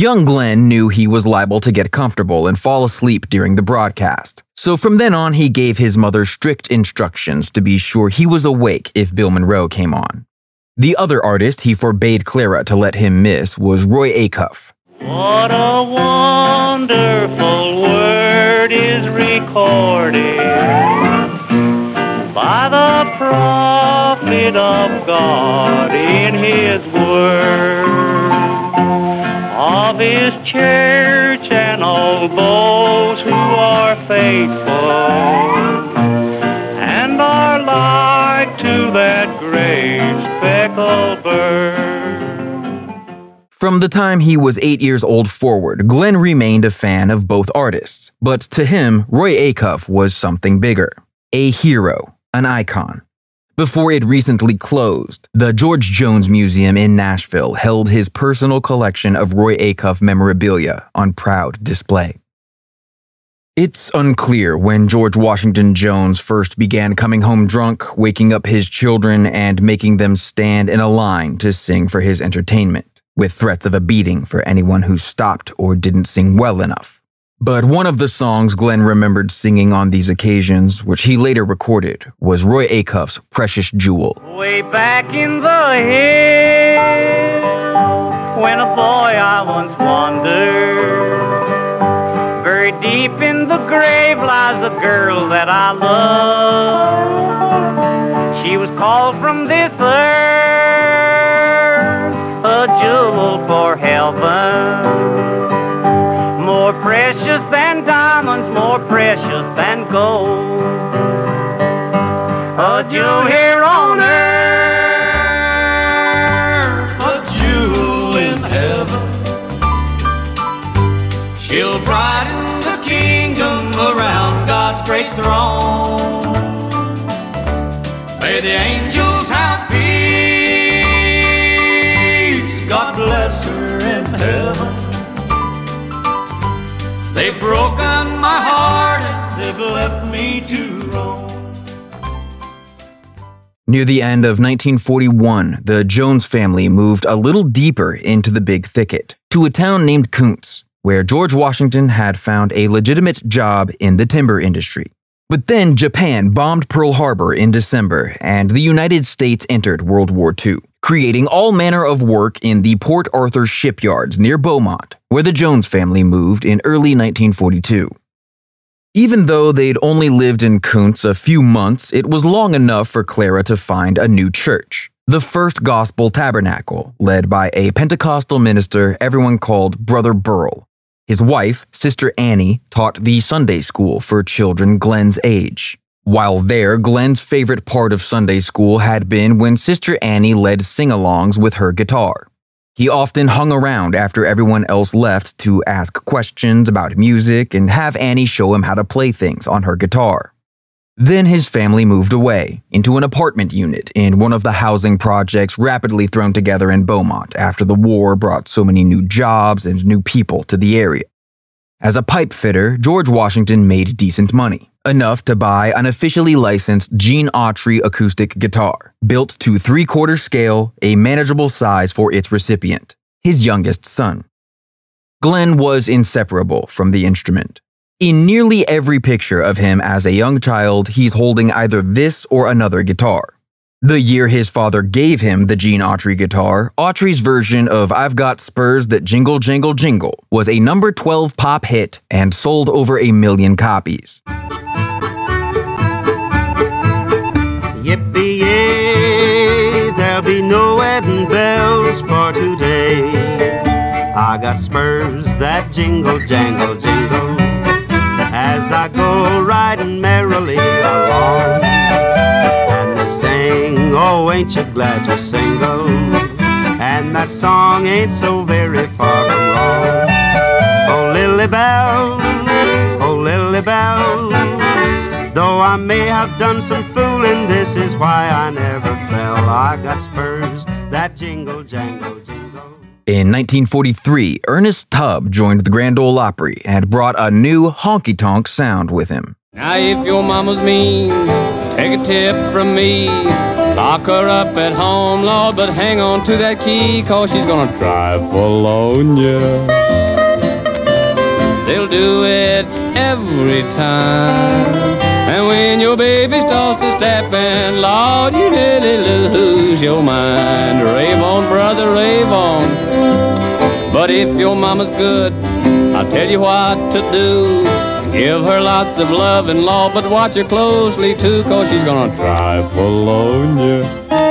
Young Glenn knew he was liable to get comfortable and fall asleep during the broadcast. So from then on, he gave his mother strict instructions to be sure he was awake if Bill Monroe came on. The other artist he forbade Clara to let him miss was Roy Acuff. What a wonderful word is recorded by the prophet of God in his word of his church and all those who are faithful and are like to that great speckled bird. From the time he was eight years old forward, Glenn remained a fan of both artists. But to him, Roy Acuff was something bigger a hero, an icon. Before it recently closed, the George Jones Museum in Nashville held his personal collection of Roy Acuff memorabilia on proud display. It's unclear when George Washington Jones first began coming home drunk, waking up his children, and making them stand in a line to sing for his entertainment, with threats of a beating for anyone who stopped or didn't sing well enough. But one of the songs Glenn remembered singing on these occasions, which he later recorded, was Roy Acuff's Precious Jewel. Way back in the hill, when a boy I once wandered. Very deep in the grave lies the girl that I love. She was called from this earth, a jewel for heaven. More precious than diamonds, more precious than gold. A jewel here on earth, a jewel in heaven. She'll brighten the kingdom around God's great throne. May the angels my heart they've left me to roam. Near the end of 1941, the Jones family moved a little deeper into the big thicket to a town named Kountze, where George Washington had found a legitimate job in the timber industry. But then Japan bombed Pearl Harbor in December, and the United States entered World War II. creating all manner of work in the Port Arthur shipyards near Beaumont, where the Jones family moved in early 1942. Even though they'd only lived in Kountze a few months, it was long enough for Clara to find a new church, the First Gospel Tabernacle, led by a Pentecostal minister everyone called Brother Burl. His wife, Sister Annie, taught the Sunday school for children Glenn's age. While there, Glenn's favorite part of Sunday school had been when Sister Annie led sing alongs with her guitar. He often hung around after everyone else left to ask questions about music and have Annie show him how to play things on her guitar. Then his family moved away into an apartment unit in one of the housing projects rapidly thrown together in Beaumont after the war brought so many new jobs and new people to the area. As a pipe fitter, George Washington made decent money, enough to buy an officially licensed Gene Autry acoustic guitar, built to three quarter scale, a manageable size for its recipient, his youngest son. Glenn was inseparable from the instrument. In nearly every picture of him as a young child, he's holding either this or another guitar. The year his father gave him the Gene Autry guitar, Autry's version of I've Got Spurs That Jingle Jingle Jingle was a number 12 pop hit and sold over a million copies. Yippee yay, there'll be no wedding bells for today. I got spurs that jingle, jangle, jingle as I go riding merrily along. And they sing, Oh, ain't you glad you're single? And that song ain't so very far from wrong. Oh, Lily Bell, I may have done some fooling, this is why I never fell. I got spurs that jingle, jangle, jingle. In 1943, Ernest Tubb joined the Grand Ole Opry and brought a new honky tonk sound with him. Now, if your mama's mean, take a tip from me. Lock her up at home, Lord, but hang on to that key, cause she's gonna try Bologna. They'll do it every time. And when your baby starts to steppin', Lord, you nearly lose your mind. Rave on, brother, rave on. But if your mama's good, I'll tell you what to do. Give her lots of love and law, but watch her closely too, cause she's gonna try Bologna.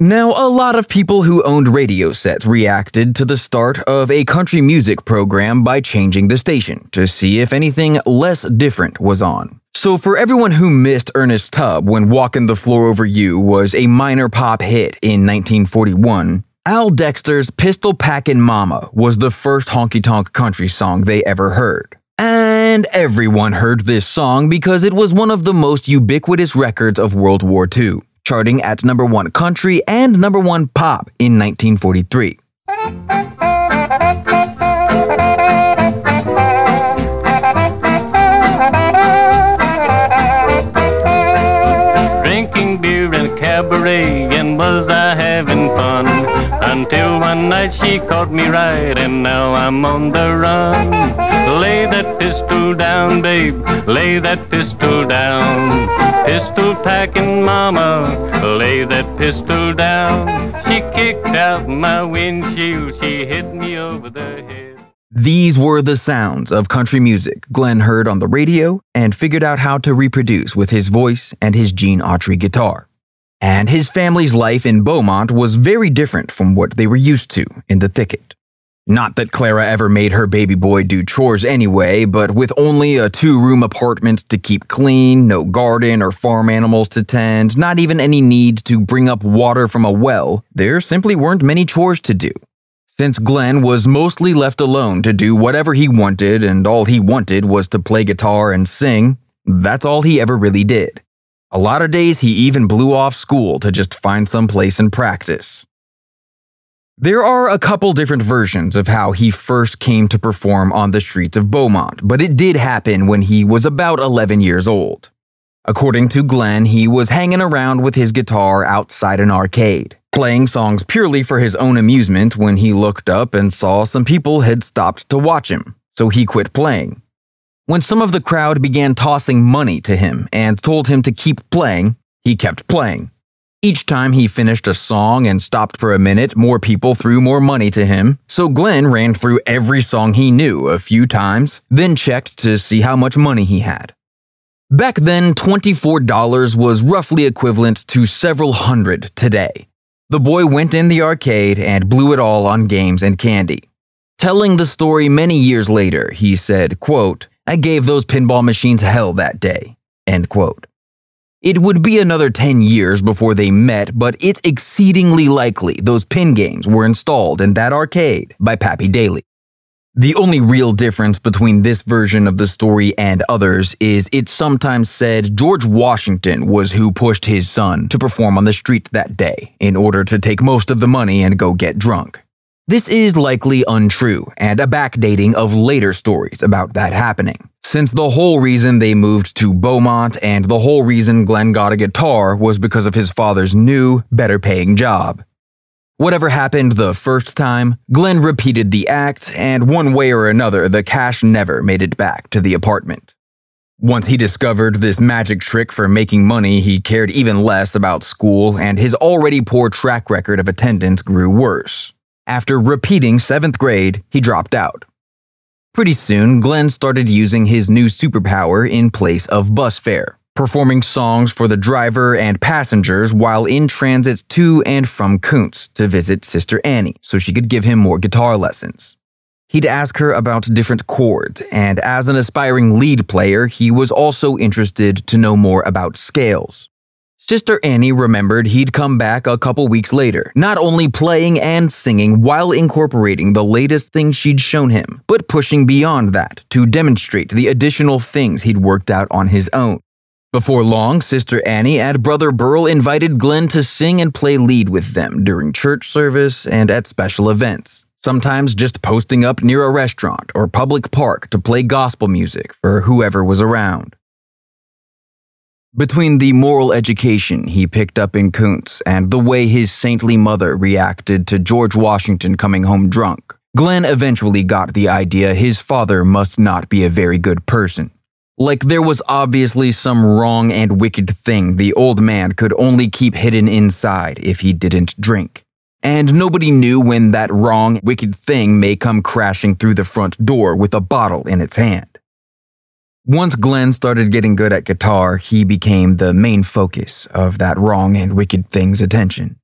Now, a lot of people who owned radio sets reacted to the start of a country music program by changing the station to see if anything less different was on. So, for everyone who missed Ernest Tubb when Walkin' the Floor Over You was a minor pop hit in 1941, Al Dexter's Pistol Packin' Mama was the first honky tonk country song they ever heard. And everyone heard this song because it was one of the most ubiquitous records of World War II, charting at number one country and number one pop in 1943. Drinking beer in a cabaret, and was? Until one night she caught me right, and now I'm on the run. Lay that pistol down, babe, lay that pistol down. Pistol packing mama, lay that pistol down. She kicked out my windshield, she hit me over the head. These were the sounds of country music Glenn heard on the radio and figured out how to reproduce with his voice and his Gene Autry guitar. And his family's life in Beaumont was very different from what they were used to in the thicket. Not that Clara ever made her baby boy do chores anyway, but with only a two room apartment to keep clean, no garden or farm animals to tend, not even any need to bring up water from a well, there simply weren't many chores to do. Since Glenn was mostly left alone to do whatever he wanted, and all he wanted was to play guitar and sing, that's all he ever really did. A lot of days he even blew off school to just find some place and practice. There are a couple different versions of how he first came to perform on the streets of Beaumont, but it did happen when he was about 11 years old. According to Glenn, he was hanging around with his guitar outside an arcade, playing songs purely for his own amusement when he looked up and saw some people had stopped to watch him, so he quit playing. When some of the crowd began tossing money to him and told him to keep playing, he kept playing. Each time he finished a song and stopped for a minute, more people threw more money to him. So Glenn ran through every song he knew a few times, then checked to see how much money he had. Back then, $24 was roughly equivalent to several hundred today. The boy went in the arcade and blew it all on games and candy. Telling the story many years later, he said, quote, I gave those pinball machines hell that day. End quote. It would be another 10 years before they met, but it's exceedingly likely those pin games were installed in that arcade by Pappy Daily. The only real difference between this version of the story and others is it's sometimes said George Washington was who pushed his son to perform on the street that day in order to take most of the money and go get drunk. This is likely untrue and a backdating of later stories about that happening since the whole reason they moved to Beaumont and the whole reason Glenn got a guitar was because of his father's new, better paying job. Whatever happened the first time, Glenn repeated the act, and one way or another, the cash never made it back to the apartment. Once he discovered this magic trick for making money, he cared even less about school, and his already poor track record of attendance grew worse. After repeating seventh grade, he dropped out. Pretty soon, Glenn started using his new superpower in place of bus fare, performing songs for the driver and passengers while in transit to and from Kountze to visit Sister Annie so she could give him more guitar lessons. He'd ask her about different chords, and as an aspiring lead player, he was also interested to know more about scales. Sister Annie remembered he'd come back a couple weeks later, not only playing and singing while incorporating the latest things she'd shown him, but pushing beyond that to demonstrate the additional things he'd worked out on his own. Before long, Sister Annie and Brother Burl invited Glenn to sing and play lead with them during church service and at special events, sometimes just posting up near a restaurant or public park to play gospel music for whoever was around. Between the moral education he picked up in Kountze and the way his saintly mother reacted to George Washington coming home drunk, Glenn eventually got the idea his father must not be a very good person. Like there was obviously some wrong and wicked thing the old man could only keep hidden inside if he didn't drink. And nobody knew when that wrong, wicked thing may come crashing through the front door with a bottle in its hand. Once Glenn started getting good at guitar, he became the main focus of that wrong and wicked thing's attention.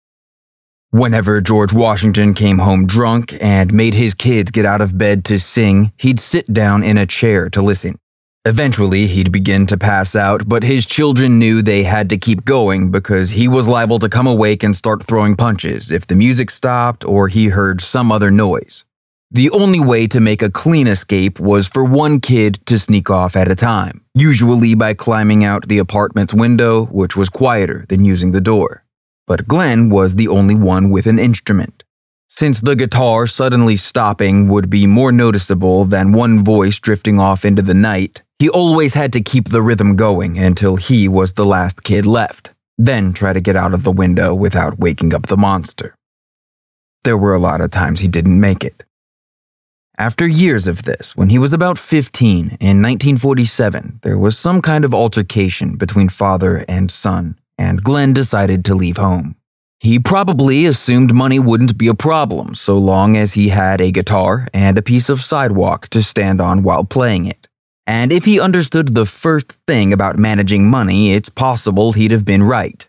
Whenever George Washington came home drunk and made his kids get out of bed to sing, he'd sit down in a chair to listen. Eventually, he'd begin to pass out, but his children knew they had to keep going because he was liable to come awake and start throwing punches if the music stopped or he heard some other noise. The only way to make a clean escape was for one kid to sneak off at a time, usually by climbing out the apartment's window, which was quieter than using the door. But Glenn was the only one with an instrument. Since the guitar suddenly stopping would be more noticeable than one voice drifting off into the night, he always had to keep the rhythm going until he was the last kid left, then try to get out of the window without waking up the monster. There were a lot of times he didn't make it. After years of this, when he was about 15 in 1947, there was some kind of altercation between father and son, and Glenn decided to leave home. He probably assumed money wouldn't be a problem so long as he had a guitar and a piece of sidewalk to stand on while playing it. And if he understood the first thing about managing money, it's possible he'd have been right.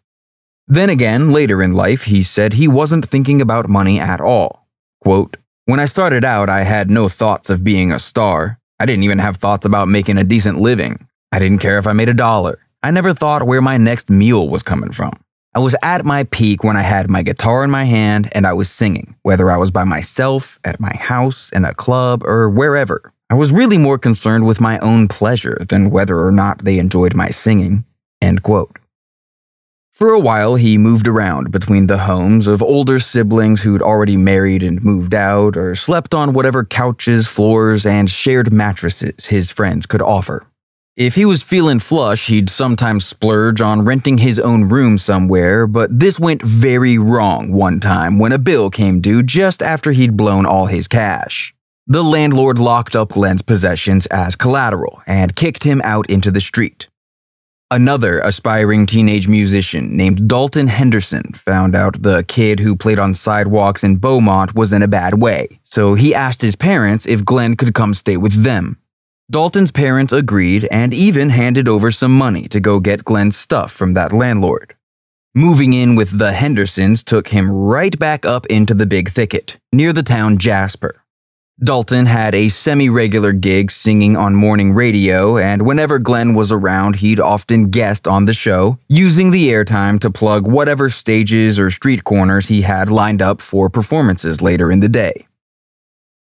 Then again, later in life, he said he wasn't thinking about money at all. Quote, when I started out, I had no thoughts of being a star. I didn't even have thoughts about making a decent living. I didn't care if I made a dollar. I never thought where my next meal was coming from. I was at my peak when I had my guitar in my hand and I was singing, whether I was by myself, at my house, in a club, or wherever. I was really more concerned with my own pleasure than whether or not they enjoyed my singing. End quote. For a while, he moved around between the homes of older siblings who'd already married and moved out, or slept on whatever couches, floors, and shared mattresses his friends could offer. If he was feeling flush, he'd sometimes splurge on renting his own room somewhere, but this went very wrong one time when a bill came due just after he'd blown all his cash. The landlord locked up Glenn's possessions as collateral and kicked him out into the street. Another aspiring teenage musician named Dalton Henderson found out the kid who played on sidewalks in Beaumont was in a bad way, so he asked his parents if Glenn could come stay with them. Dalton's parents agreed and even handed over some money to go get Glenn's stuff from that landlord. Moving in with the Hendersons took him right back up into the big thicket, near the town Jasper. Dalton had a semi regular gig singing on morning radio, and whenever Glenn was around, he'd often guest on the show, using the airtime to plug whatever stages or street corners he had lined up for performances later in the day.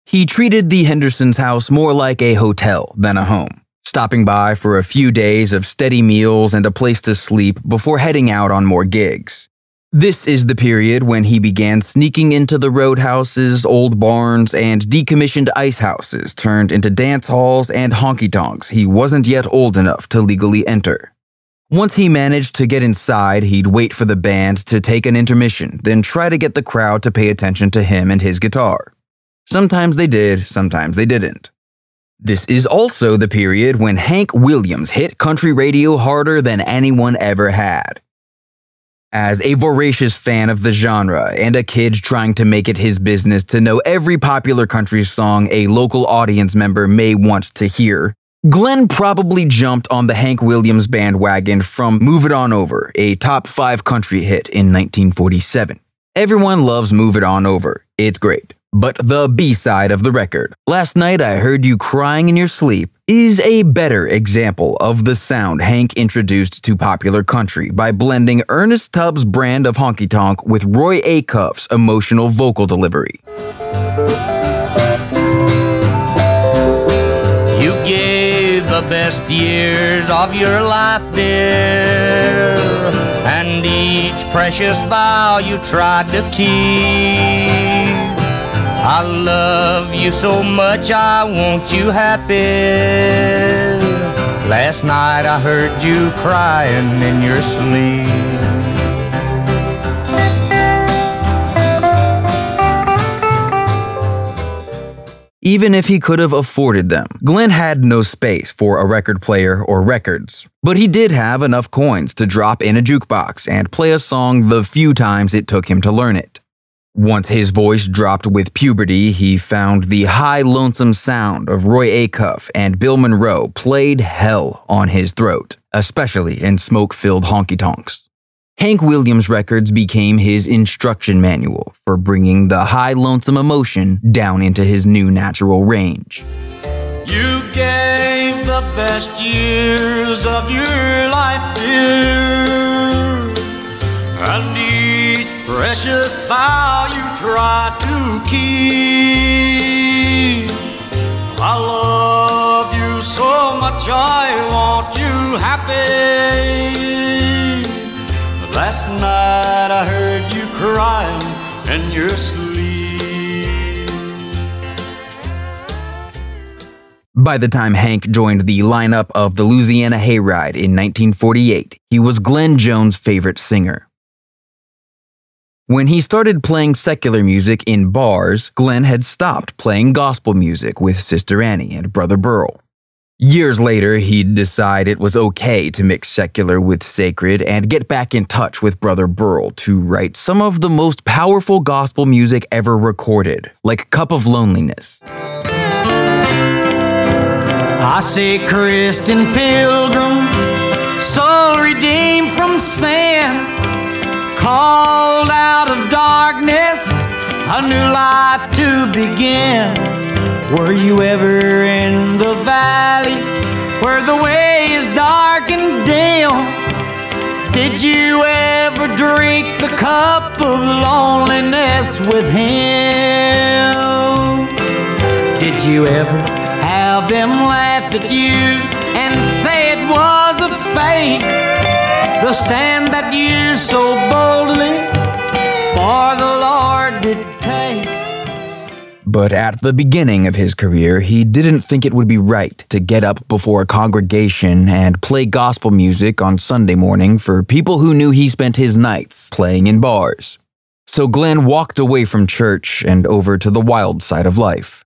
He treated the Hendersons' house more like a hotel than a home, stopping by for a few days of steady meals and a place to sleep before heading out on more gigs. This is the period when he began sneaking into the roadhouses, old barns, and decommissioned ice houses turned into dance halls and honky tonks he wasn't yet old enough to legally enter. Once he managed to get inside, he'd wait for the band to take an intermission, then try to get the crowd to pay attention to him and his guitar. Sometimes they did, sometimes they didn't. This is also the period when Hank Williams hit country radio harder than anyone ever had. As a voracious fan of the genre and a kid trying to make it his business to know every popular country song a local audience member may want to hear, Glenn probably jumped on the Hank Williams bandwagon from Move It On Over, a top five country hit in 1947. Everyone loves Move It On Over. It's great. But the B side of the record, Last Night I Heard You Crying in Your Sleep, is a better example of the sound Hank introduced to popular country by blending Ernest Tubb's brand of honky tonk with Roy Acuff's emotional vocal delivery. You gave the best years of your life, dear, and each precious vow you tried to keep. I love you so much, I want you happy. Last night I heard you crying in your sleep. Even if he could have afforded them, Glenn had no space for a record player or records. But he did have enough coins to drop in a jukebox and play a song the few times it took him to learn it. Once his voice dropped with puberty, he found the high, lonesome sound of Roy Acuff and Bill Monroe played hell on his throat, especially in smoke filled honky tonks. Hank Williams Records became his instruction manual for bringing the high, lonesome emotion down into his new natural range. You gave the best years of your life, and each precious vow you tried to keep. I love you so much, I want you happy. Last night I heard you crying in your sleep. By the time Hank joined the lineup of the Louisiana Hayride in 1948, he was Glenn Jones' favorite singer. When he started playing secular music in bars, Glenn had stopped playing gospel music with Sister Annie and Brother Burl. Years later, he'd decide it was okay to mix secular with sacred and get back in touch with Brother Burl to write some of the most powerful gospel music ever recorded, like Cup of Loneliness. I see Christian pilgrim, soul redeemed from sin, of darkness, a new life to begin. Were you ever in the valley where the way is dark and dim? Did you ever drink the cup of loneliness with him? Did you ever have them laugh at you and say it was a fake? The stand that you so boldly the Lord did take. But at the beginning of his career, he didn't think it would be right to get up before a congregation and play gospel music on Sunday morning for people who knew he spent his nights playing in bars. So Glenn walked away from church and over to the wild side of life.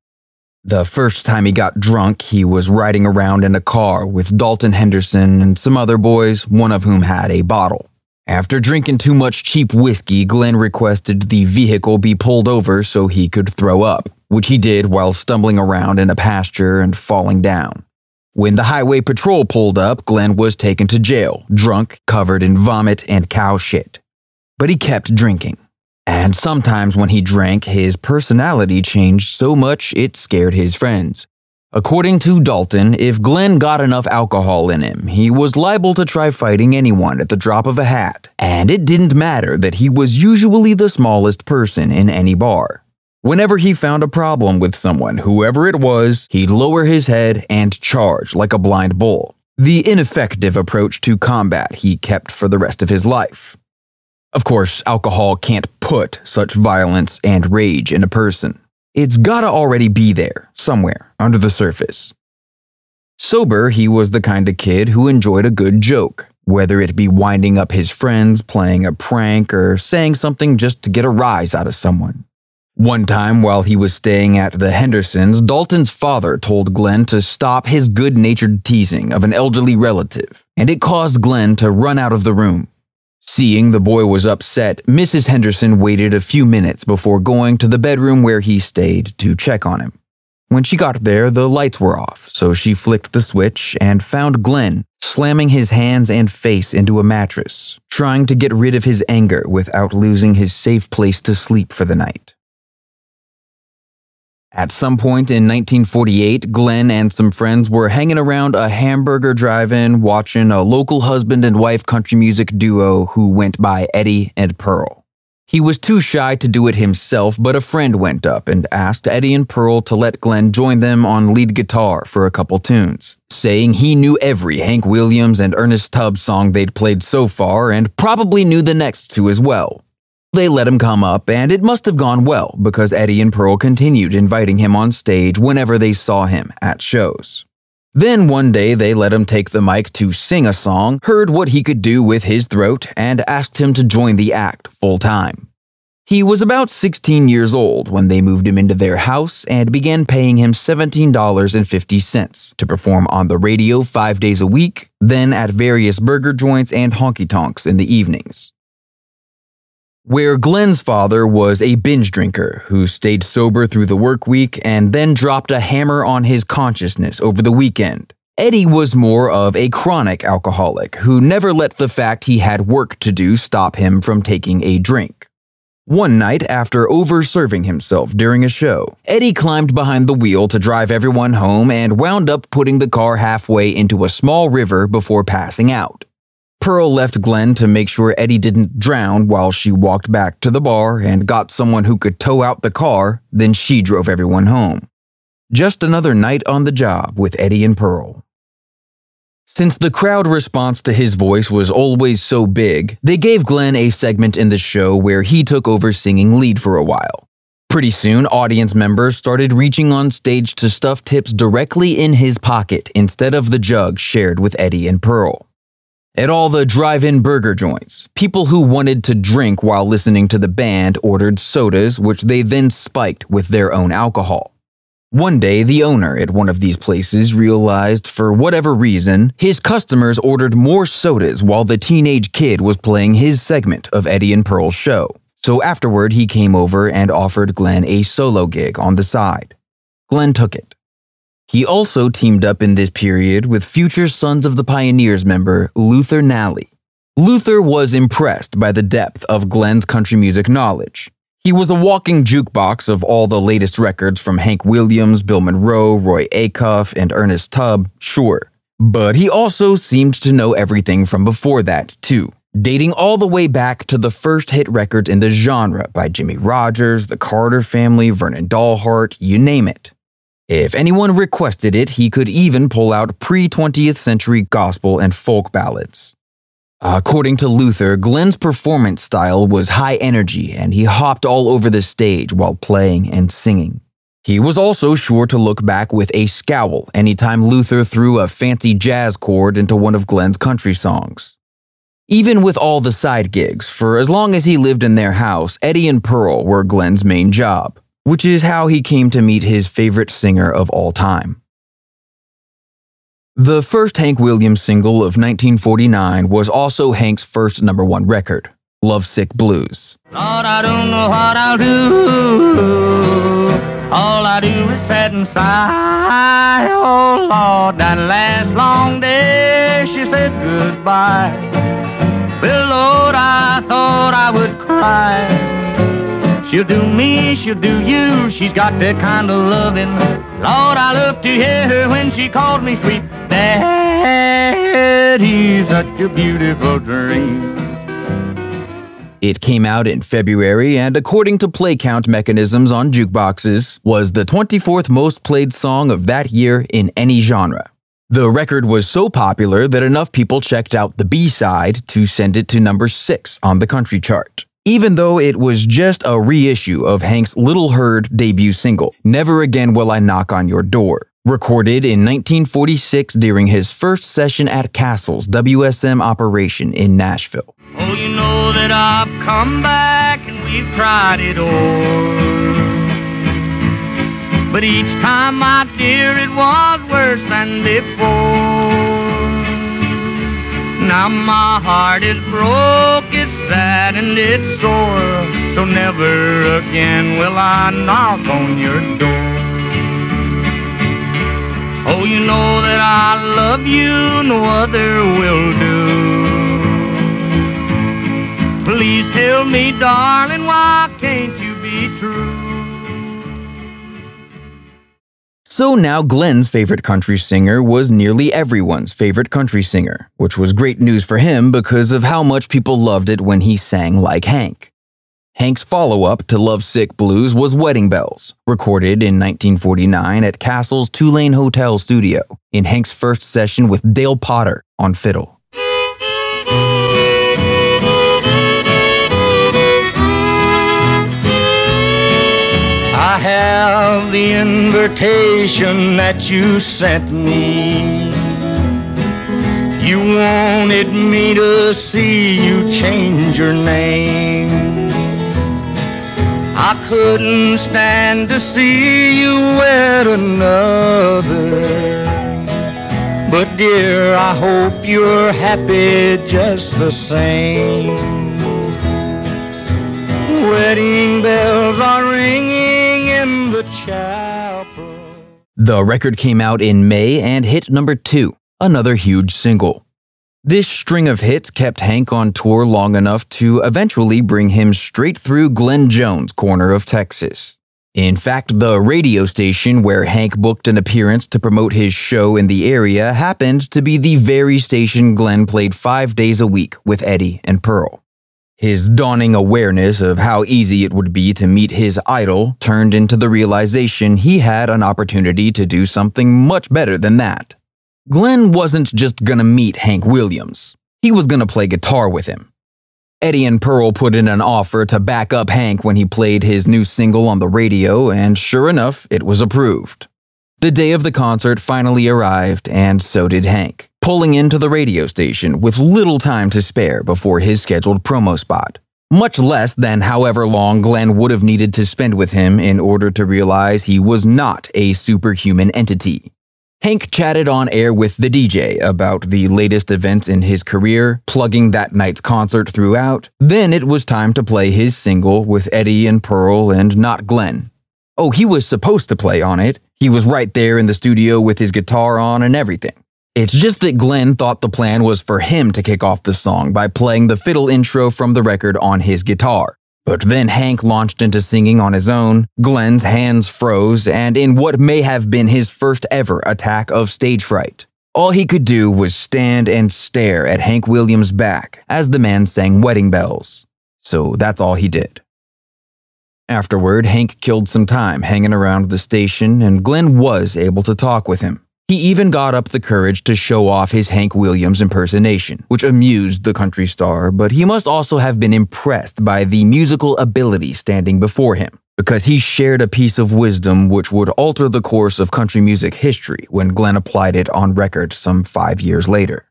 The first time he got drunk, he was riding around in a car with Dalton Henderson and some other boys, one of whom had a bottle. After drinking too much cheap whiskey, Glenn requested the vehicle be pulled over so he could throw up, which he did while stumbling around in a pasture and falling down. When the highway patrol pulled up, Glenn was taken to jail, drunk, covered in vomit and cow shit. But he kept drinking. And sometimes when he drank, his personality changed so much it scared his friends. According to Dalton, if Glenn got enough alcohol in him, he was liable to try fighting anyone at the drop of a hat, and it didn't matter that he was usually the smallest person in any bar. Whenever he found a problem with someone, whoever it was, he'd lower his head and charge like a blind bull. The ineffective approach to combat he kept for the rest of his life. Of course, alcohol can't put such violence and rage in a person. It's gotta already be there, somewhere, under the surface. Sober, he was the kind of kid who enjoyed a good joke, whether it be winding up his friends, playing a prank, or saying something just to get a rise out of someone. One time, while he was staying at the Hendersons, Dalton's father told Glenn to stop his good natured teasing of an elderly relative, and it caused Glenn to run out of the room. Seeing the boy was upset, Mrs. Henderson waited a few minutes before going to the bedroom where he stayed to check on him. When she got there, the lights were off, so she flicked the switch and found Glenn slamming his hands and face into a mattress, trying to get rid of his anger without losing his safe place to sleep for the night. At some point in 1948, Glenn and some friends were hanging around a hamburger drive in watching a local husband and wife country music duo who went by Eddie and Pearl. He was too shy to do it himself, but a friend went up and asked Eddie and Pearl to let Glenn join them on lead guitar for a couple tunes, saying he knew every Hank Williams and Ernest Tubb's song they'd played so far and probably knew the next two as well. They let him come up, and it must have gone well because Eddie and Pearl continued inviting him on stage whenever they saw him at shows. Then one day they let him take the mic to sing a song, heard what he could do with his throat, and asked him to join the act full time. He was about 16 years old when they moved him into their house and began paying him $17.50 to perform on the radio five days a week, then at various burger joints and honky tonks in the evenings where Glenn's father was a binge drinker who stayed sober through the work week and then dropped a hammer on his consciousness over the weekend. Eddie was more of a chronic alcoholic who never let the fact he had work to do stop him from taking a drink. One night, after over serving himself during a show, Eddie climbed behind the wheel to drive everyone home and wound up putting the car halfway into a small river before passing out. Pearl left Glenn to make sure Eddie didn't drown while she walked back to the bar and got someone who could tow out the car, then she drove everyone home. Just another night on the job with Eddie and Pearl. Since the crowd response to his voice was always so big, they gave Glenn a segment in the show where he took over singing lead for a while. Pretty soon, audience members started reaching on stage to stuff tips directly in his pocket instead of the jug shared with Eddie and Pearl. At all the drive in burger joints, people who wanted to drink while listening to the band ordered sodas, which they then spiked with their own alcohol. One day, the owner at one of these places realized, for whatever reason, his customers ordered more sodas while the teenage kid was playing his segment of Eddie and Pearl's show. So afterward, he came over and offered Glenn a solo gig on the side. Glenn took it. He also teamed up in this period with future Sons of the Pioneers member Luther Nallie. Luther was impressed by the depth of Glenn's country music knowledge. He was a walking jukebox of all the latest records from Hank Williams, Bill Monroe, Roy Acuff, and Ernest Tubb, sure. But he also seemed to know everything from before that, too, dating all the way back to the first hit records in the genre by Jimmie Rodgers, the Carter Family, Vernon Dalhart, you name it. If anyone requested it, he could even pull out pre 20th century gospel and folk ballads. According to Luther, Glenn's performance style was high energy and he hopped all over the stage while playing and singing. He was also sure to look back with a scowl anytime Luther threw a fancy jazz chord into one of Glenn's country songs. Even with all the side gigs, for as long as he lived in their house, Eddie and Pearl were Glenn's main job. Which is how he came to meet his favorite singer of all time. The first Hank Williams single of 1949 was also Hank's first number one record, Lovesick Blues. Lord, I don't know what I'll do. All I do is sit and sigh. Oh, Lord, that last long day she said goodbye. Well, Lord, I thought I would cry. She'll do me, she'll do you. She's got that kind of loving. Lord, I love to hear her when she called me sweet daddy. Such a beautiful dream. It came out in February and, according to play count mechanisms on jukeboxes, was the 24th most played song of that year in any genre. The record was so popular that enough people checked out the B side to send it to number 6 on the country chart even though it was just a reissue of Hank's little heard debut single, Never Again Will I Knock on Your Door. Recorded in 1946 during his first session at Castle's WSM operation in Nashville. Oh, you know that I've come back and we've tried it all. But each time, my dear, it was worse than before. Now my heart is broke, sad and it's sore. So never again will I knock on your door. Oh, you know that I love you, no other will do. Please tell me, darling, why can't you be true? So now Glenn's favorite country singer was nearly everyone's favorite country singer, which was great news for him because of how much people loved it when he sang like Hank. Hank's follow up to Lovesick Blues was Wedding Bells, recorded in 1949 at Castle's Tulane Hotel studio, in Hank's first session with Dale Potter on fiddle. Have the invitation that you sent me. You wanted me to see you change your name. I couldn't stand to see you wed another. But dear, I hope you're happy just the same. Wedding bells are ringing in the chapel. The record came out in May and hit number two, another huge single. This string of hits kept Hank on tour long enough to eventually bring him straight through Glenn Jones' corner of Texas. In fact, the radio station where Hank booked an appearance to promote his show in the area happened to be the very station Glenn played five days a week with Eddie and Pearl. His dawning awareness of how easy it would be to meet his idol turned into the realization he had an opportunity to do something much better than that. Glenn wasn't just gonna meet Hank Williams, he was gonna play guitar with him. Eddie and Pearl put in an offer to back up Hank when he played his new single on the radio, and sure enough, it was approved. The day of the concert finally arrived, and so did Hank pulling into the radio station with little time to spare before his scheduled promo spot. Much less than however long Glenn would have needed to spend with him in order to realize he was not a superhuman entity. Hank chatted on air with the DJ about the latest events in his career, plugging that night's concert throughout. Then it was time to play his single with Eddie and Pearl and not Glenn. Oh, he was supposed to play on it. He was right there in the studio with his guitar on and everything. It's just that Glenn thought the plan was for him to kick off the song by playing the fiddle intro from the record on his guitar. But then Hank launched into singing on his own, Glenn's hands froze, and in what may have been his first ever attack of stage fright. All he could do was stand and stare at Hank Williams' back as the man sang Wedding Bells. So that's all he did. Afterward, Hank killed some time hanging around the station, and Glenn was able to talk with him. He even got up the courage to show off his Hank Williams impersonation, which amused the country star, but he must also have been impressed by the musical ability standing before him, because he shared a piece of wisdom which would alter the course of country music history when Glenn applied it on record some five years later.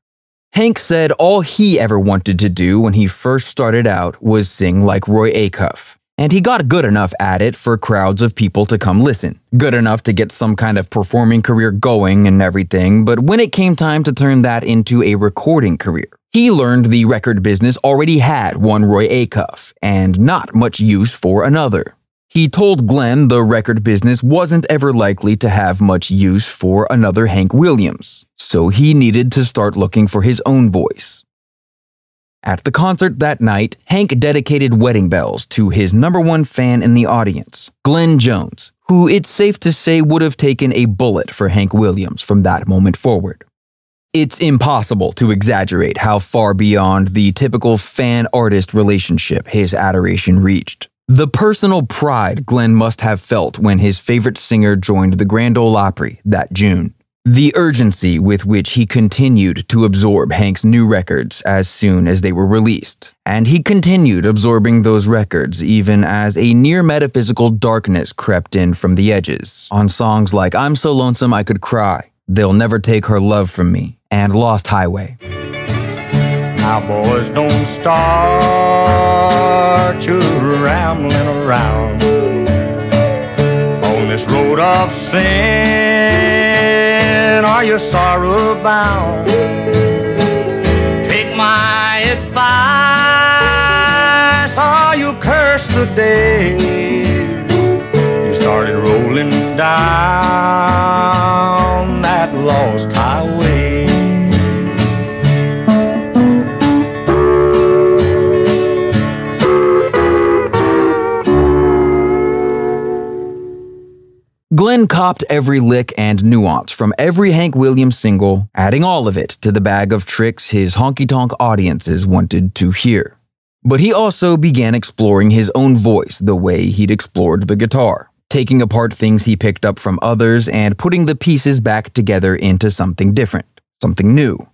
Hank said all he ever wanted to do when he first started out was sing like Roy Acuff, and he got good enough at it for crowds of people to come listen. Good enough to get some kind of performing career going and everything, but when it came time to turn that into a recording career, he learned the record business already had one Roy Acuff, and not much use for another. He told Glenn the record business wasn't ever likely to have much use for another Hank Williams, so he needed to start looking for his own voice. At the concert that night, Hank dedicated Wedding Bells to his number one fan in the audience, Glenn Jones, who it's safe to say would have taken a bullet for Hank Williams from that moment forward. It's impossible to exaggerate how far beyond the typical fan artist relationship his adoration reached. The personal pride Glenn must have felt when his favorite singer joined the Grand Ole Opry that June. The urgency with which he continued to absorb Hank's new records as soon as they were released. And he continued absorbing those records even as a near metaphysical darkness crept in from the edges on songs like I'm So Lonesome I Could Cry, They'll Never Take Her Love From Me, and Lost Highway. Now, boys, don't start you rambling around this road of sin. Are you sorrow bound? Take my advice, or you curse the day you started rolling down that lost highway. Glenn copped every lick and nuance from every Hank Williams single, adding all of it to the bag of tricks his honky tonk audiences wanted to hear. But he also began exploring his own voice the way he'd explored the guitar, taking apart things he picked up from others and putting the pieces back together into something different, something new.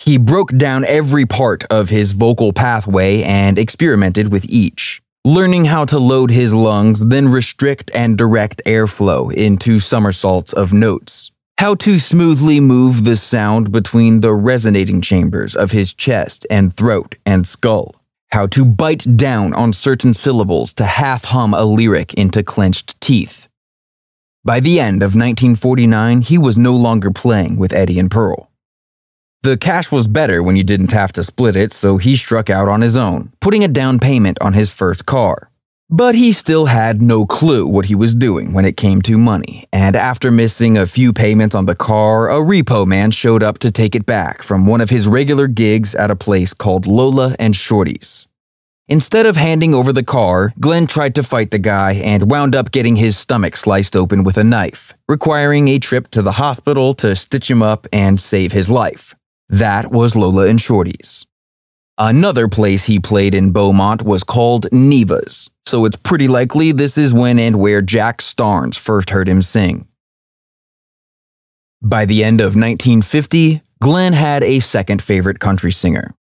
He broke down every part of his vocal pathway and experimented with each learning how to load his lungs, then restrict and direct airflow into somersaults of notes. How to smoothly move the sound between the resonating chambers of his chest and throat and skull. How to bite down on certain syllables to half hum a lyric into clenched teeth. By the end of 1949, he was no longer playing with Eddie and Pearl. The cash was better when you didn't have to split it, so he struck out on his own, putting a down payment on his first car. But he still had no clue what he was doing when it came to money, and after missing a few payments on the car, a repo man showed up to take it back from one of his regular gigs at a place called Lola and Shorty's. Instead of handing over the car, Glenn tried to fight the guy and wound up getting his stomach sliced open with a knife, requiring a trip to the hospital to stitch him up and save his life. That was Lola and Shorty's. Another place he played in Beaumont was called Neva's, so it's pretty likely this is when and where Jack Starnes first heard him sing. By the end of 1950, Glenn had a second favorite country singer.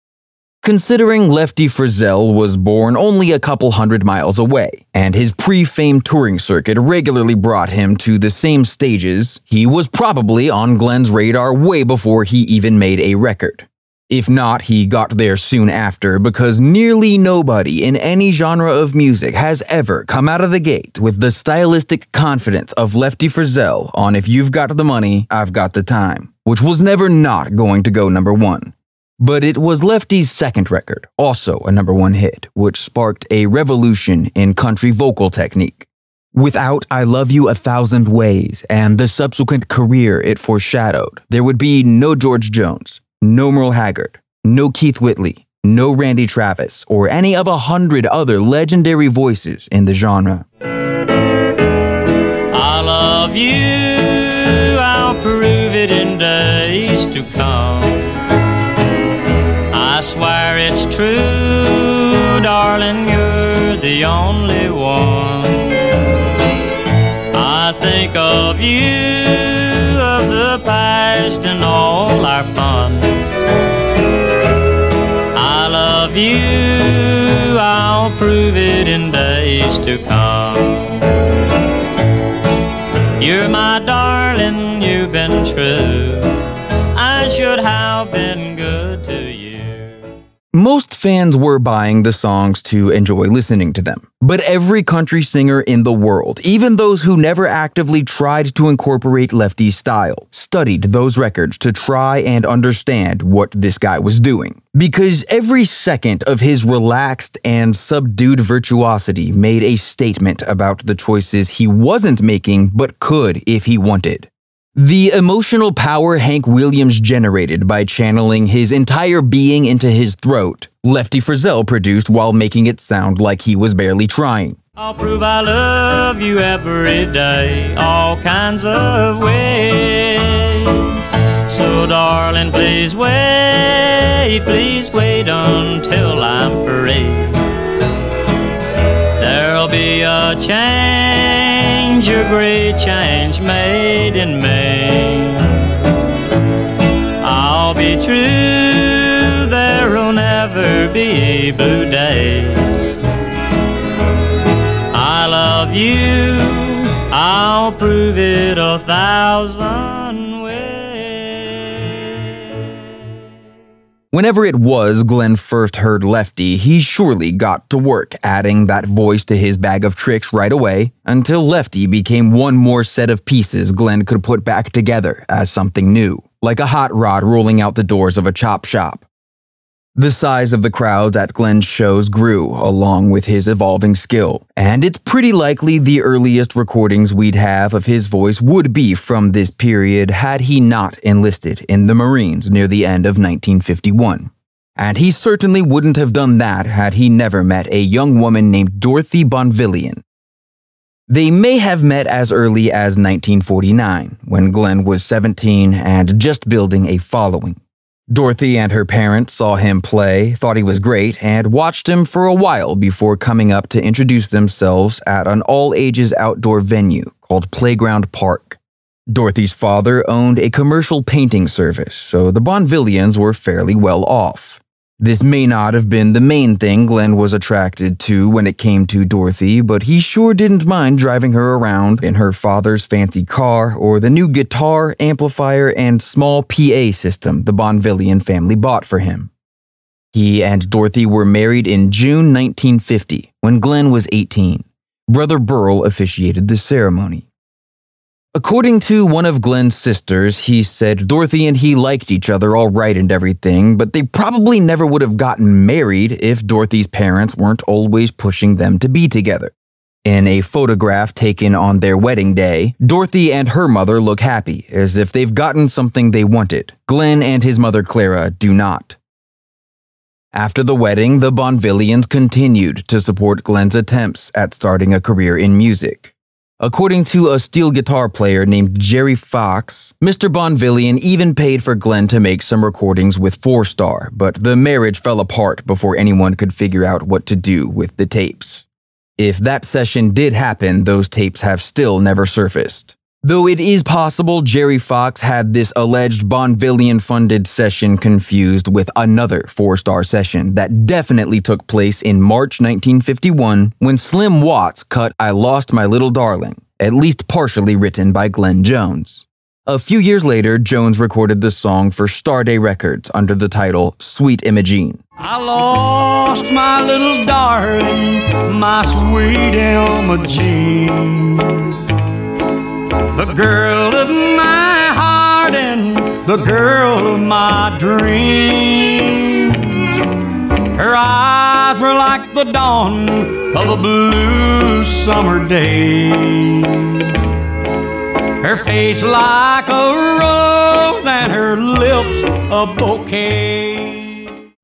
Considering Lefty Frizzell was born only a couple hundred miles away, and his pre fame touring circuit regularly brought him to the same stages, he was probably on Glenn's radar way before he even made a record. If not, he got there soon after because nearly nobody in any genre of music has ever come out of the gate with the stylistic confidence of Lefty Frizzell on If You've Got the Money, I've Got the Time, which was never not going to go number one. But it was Lefty's second record, also a number one hit, which sparked a revolution in country vocal technique. Without I Love You a Thousand Ways and the subsequent career it foreshadowed, there would be no George Jones, no Merle Haggard, no Keith Whitley, no Randy Travis, or any of a hundred other legendary voices in the genre. I love you, I'll prove it in days to come. I swear it's true, darling, you're the only one. I think of you, of the past, and all our fun. I love you, I'll prove it in days to come. You're my darling, you've been true. I should have been good. Most fans were buying the songs to enjoy listening to them. But every country singer in the world, even those who never actively tried to incorporate Lefty's style, studied those records to try and understand what this guy was doing. Because every second of his relaxed and subdued virtuosity made a statement about the choices he wasn't making but could if he wanted. The emotional power Hank Williams generated by channeling his entire being into his throat, Lefty Frizzell produced while making it sound like he was barely trying. I'll prove I love you every day, all kinds of ways. So, darling, please wait, please wait until I'm free. There'll be a change, a great change made in me. I'll be true, there'll never be blue days. I love you, I'll prove it a thousand Whenever it was Glenn first heard Lefty, he surely got to work adding that voice to his bag of tricks right away, until Lefty became one more set of pieces Glenn could put back together as something new, like a hot rod rolling out the doors of a chop shop. The size of the crowds at Glenn's shows grew along with his evolving skill, and it's pretty likely the earliest recordings we'd have of his voice would be from this period had he not enlisted in the Marines near the end of 1951. And he certainly wouldn't have done that had he never met a young woman named Dorothy Bonvillion. They may have met as early as 1949, when Glenn was 17 and just building a following. Dorothy and her parents saw him play, thought he was great, and watched him for a while before coming up to introduce themselves at an all ages outdoor venue called Playground Park. Dorothy's father owned a commercial painting service, so the Bonvillions were fairly well off. This may not have been the main thing Glenn was attracted to when it came to Dorothy, but he sure didn't mind driving her around in her father's fancy car or the new guitar, amplifier, and small PA system the Bonvillion family bought for him. He and Dorothy were married in June 1950 when Glenn was 18. Brother Burl officiated the ceremony. According to one of Glenn's sisters, he said Dorothy and he liked each other all right and everything, but they probably never would have gotten married if Dorothy's parents weren't always pushing them to be together. In a photograph taken on their wedding day, Dorothy and her mother look happy, as if they've gotten something they wanted. Glenn and his mother Clara do not. After the wedding, the Bonvillions continued to support Glenn's attempts at starting a career in music. According to a steel guitar player named Jerry Fox, Mr. Bonvillion even paid for Glenn to make some recordings with Four Star, but the marriage fell apart before anyone could figure out what to do with the tapes. If that session did happen, those tapes have still never surfaced. Though it is possible Jerry Fox had this alleged Bonvillion funded session confused with another four star session that definitely took place in March 1951 when Slim Watts cut I Lost My Little Darling, at least partially written by Glenn Jones. A few years later, Jones recorded the song for Starday Records under the title Sweet Imogene. I lost my little darling, my sweet Imogene. The girl of my heart and the girl of my dreams. Her eyes were like the dawn of a blue summer day. Her face like a rose and her lips a bouquet.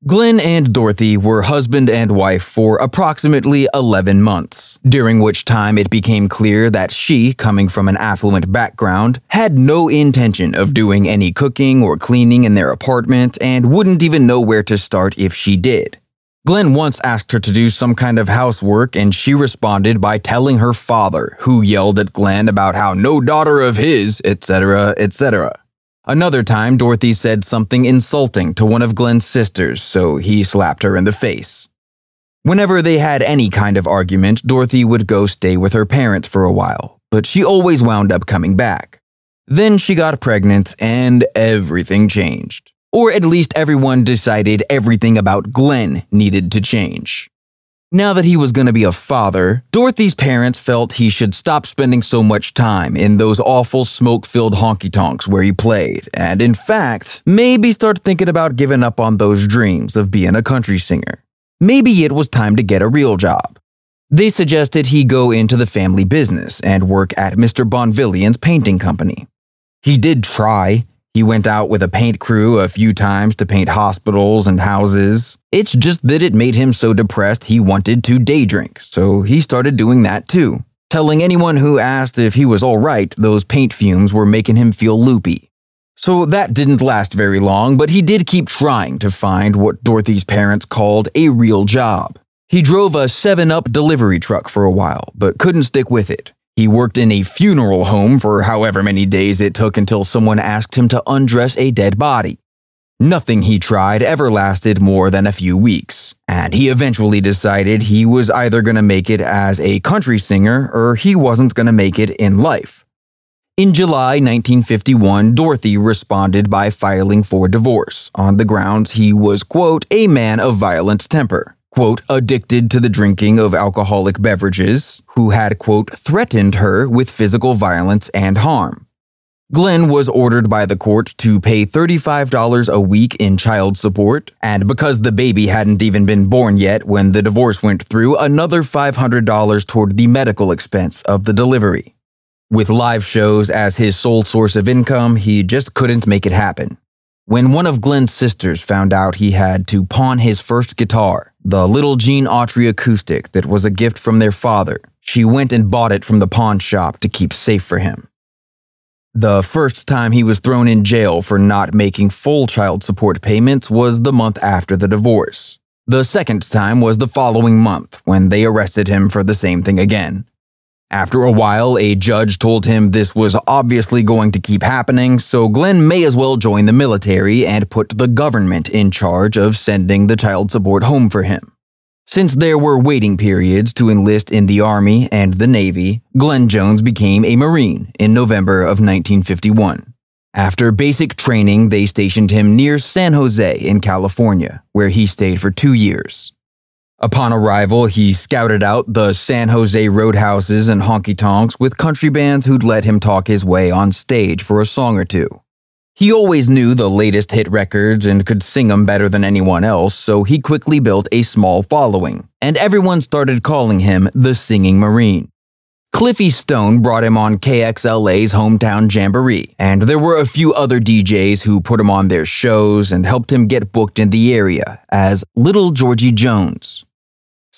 Glenn and Dorothy were husband and wife for approximately 11 months, during which time it became clear that she, coming from an affluent background, had no intention of doing any cooking or cleaning in their apartment and wouldn't even know where to start if she did. Glenn once asked her to do some kind of housework, and she responded by telling her father, who yelled at Glenn about how no daughter of his, etc., etc. Another time, Dorothy said something insulting to one of Glenn's sisters, so he slapped her in the face. Whenever they had any kind of argument, Dorothy would go stay with her parents for a while, but she always wound up coming back. Then she got pregnant and everything changed. Or at least everyone decided everything about Glenn needed to change. Now that he was going to be a father, Dorothy's parents felt he should stop spending so much time in those awful smoke filled honky tonks where he played, and in fact, maybe start thinking about giving up on those dreams of being a country singer. Maybe it was time to get a real job. They suggested he go into the family business and work at Mr. Bonvillion's painting company. He did try. He went out with a paint crew a few times to paint hospitals and houses. It's just that it made him so depressed he wanted to day drink, so he started doing that too, telling anyone who asked if he was alright those paint fumes were making him feel loopy. So that didn't last very long, but he did keep trying to find what Dorothy's parents called a real job. He drove a 7 Up delivery truck for a while, but couldn't stick with it. He worked in a funeral home for however many days it took until someone asked him to undress a dead body. Nothing he tried ever lasted more than a few weeks, and he eventually decided he was either going to make it as a country singer or he wasn't going to make it in life. In July 1951, Dorothy responded by filing for divorce on the grounds he was, quote, a man of violent temper quote, addicted to the drinking of alcoholic beverages, who had, quote, threatened her with physical violence and harm. Glenn was ordered by the court to pay $35 a week in child support, and because the baby hadn't even been born yet when the divorce went through, another $500 toward the medical expense of the delivery. With live shows as his sole source of income, he just couldn't make it happen. When one of Glenn's sisters found out he had to pawn his first guitar, the little Gene Autry acoustic that was a gift from their father. She went and bought it from the pawn shop to keep safe for him. The first time he was thrown in jail for not making full child support payments was the month after the divorce. The second time was the following month when they arrested him for the same thing again. After a while, a judge told him this was obviously going to keep happening, so Glenn may as well join the military and put the government in charge of sending the child support home for him. Since there were waiting periods to enlist in the Army and the Navy, Glenn Jones became a Marine in November of 1951. After basic training, they stationed him near San Jose in California, where he stayed for two years. Upon arrival, he scouted out the San Jose roadhouses and honky tonks with country bands who'd let him talk his way on stage for a song or two. He always knew the latest hit records and could sing them better than anyone else, so he quickly built a small following, and everyone started calling him the Singing Marine. Cliffy Stone brought him on KXLA's hometown jamboree, and there were a few other DJs who put him on their shows and helped him get booked in the area as Little Georgie Jones.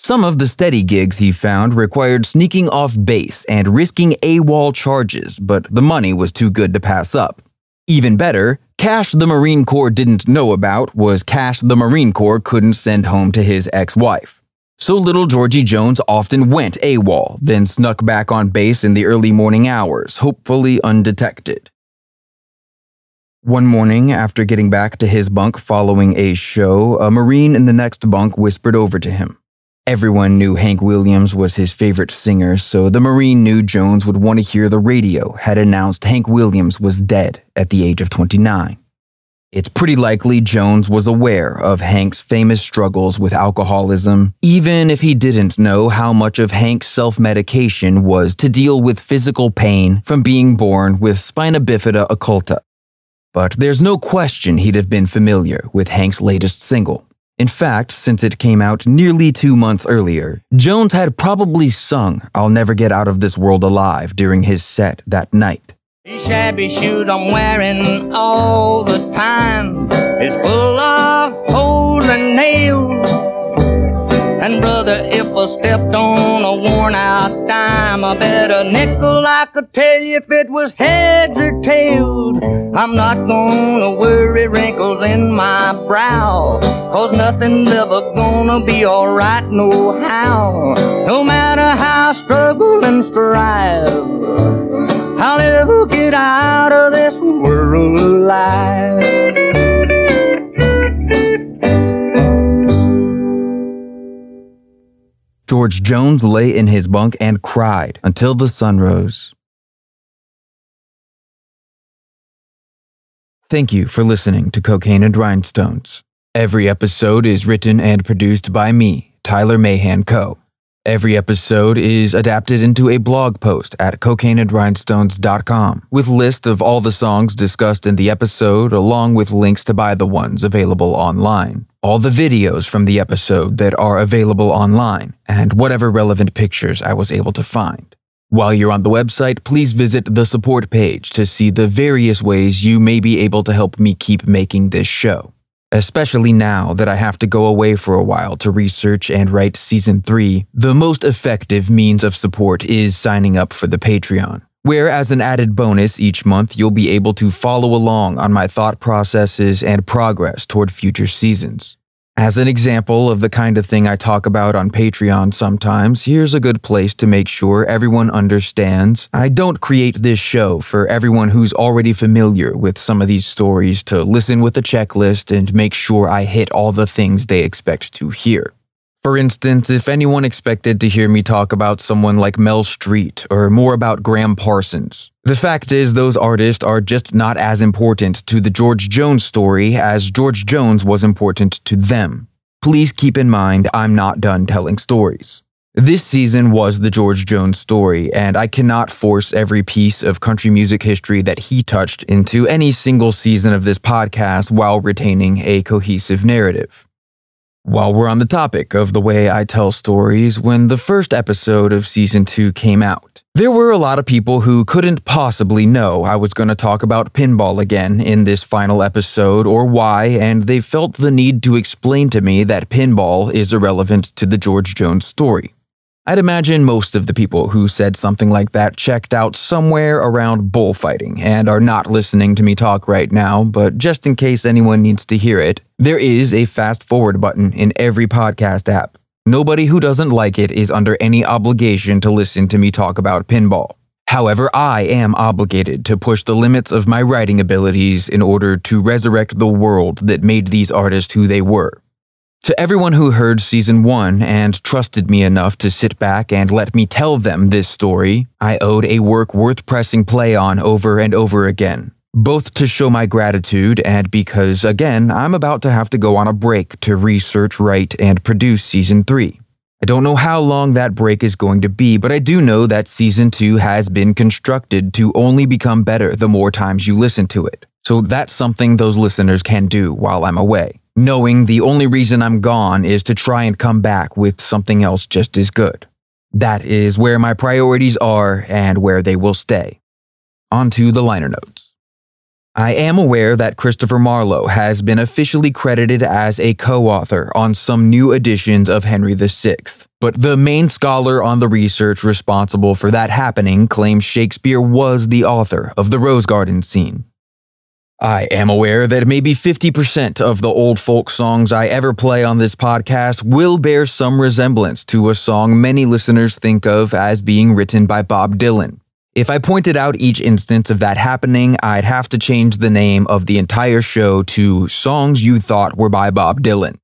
Some of the steady gigs he found required sneaking off base and risking AWOL charges, but the money was too good to pass up. Even better, cash the Marine Corps didn't know about was cash the Marine Corps couldn't send home to his ex wife. So little Georgie Jones often went AWOL, then snuck back on base in the early morning hours, hopefully undetected. One morning, after getting back to his bunk following a show, a Marine in the next bunk whispered over to him. Everyone knew Hank Williams was his favorite singer, so the Marine knew Jones would want to hear the radio had announced Hank Williams was dead at the age of 29. It's pretty likely Jones was aware of Hank's famous struggles with alcoholism, even if he didn't know how much of Hank's self medication was to deal with physical pain from being born with spina bifida occulta. But there's no question he'd have been familiar with Hank's latest single, in fact, since it came out nearly two months earlier, Jones had probably sung I'll Never Get Out of This World Alive during his set that night. These shabby shoes I'm wearing all the time is full of holes and nails. And brother, if I stepped on a worn out dime, I bet a nickel I could tell you if it was heads or tails. I'm not gonna worry wrinkles in my brow, cause nothing's ever gonna be alright no how. No matter how I struggle and strive, I'll never get out of this world alive. George Jones lay in his bunk and cried until the sun rose. Thank you for listening to Cocaine and Rhinestones. Every episode is written and produced by me, Tyler Mahan Coe. Every episode is adapted into a blog post at cocaineandrhinestones.com with list of all the songs discussed in the episode along with links to buy the ones available online. All the videos from the episode that are available online and whatever relevant pictures I was able to find. While you're on the website, please visit the support page to see the various ways you may be able to help me keep making this show especially now that I have to go away for a while to research and write season 3, the most effective means of support is signing up for the Patreon, where as an added bonus each month you'll be able to follow along on my thought processes and progress toward future seasons. As an example of the kind of thing I talk about on Patreon sometimes, here's a good place to make sure everyone understands I don't create this show for everyone who's already familiar with some of these stories to listen with a checklist and make sure I hit all the things they expect to hear. For instance, if anyone expected to hear me talk about someone like Mel Street or more about Gram Parsons, the fact is those artists are just not as important to the George Jones story as George Jones was important to them. Please keep in mind I'm not done telling stories. This season was the George Jones story, and I cannot force every piece of country music history that he touched into any single season of this podcast while retaining a cohesive narrative. While we're on the topic of the way I tell stories, when the first episode of season 2 came out, there were a lot of people who couldn't possibly know I was going to talk about pinball again in this final episode or why, and they felt the need to explain to me that pinball is irrelevant to the George Jones story. I'd imagine most of the people who said something like that checked out somewhere around bullfighting and are not listening to me talk right now, but just in case anyone needs to hear it, there is a fast forward button in every podcast app. Nobody who doesn't like it is under any obligation to listen to me talk about pinball. However, I am obligated to push the limits of my writing abilities in order to resurrect the world that made these artists who they were. To everyone who heard season one and trusted me enough to sit back and let me tell them this story, I owed a work worth pressing play on over and over again. Both to show my gratitude and because, again, I'm about to have to go on a break to research, write, and produce season three. I don't know how long that break is going to be, but I do know that season two has been constructed to only become better the more times you listen to it. So that's something those listeners can do while I'm away knowing the only reason I'm gone is to try and come back with something else just as good. That is where my priorities are and where they will stay. On to the liner notes. I am aware that Christopher Marlowe has been officially credited as a co author on some new editions of Henry VI, but the main scholar on the research responsible for that happening claims Shakespeare was the author of the Rose Garden scene. I am aware that maybe 50% of the old folk songs I ever play on this podcast will bear some resemblance to a song many listeners think of as being written by Bob Dylan. If I pointed out each instance of that happening, I'd have to change the name of the entire show to Songs You Thought Were by Bob Dylan.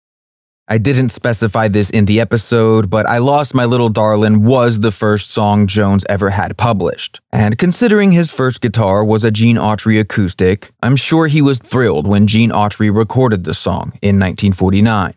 I didn't specify this in the episode, but I Lost My Little Darlin' was the first song Jones ever had published. And considering his first guitar was a Gene Autry acoustic, I'm sure he was thrilled when Gene Autry recorded the song in 1949.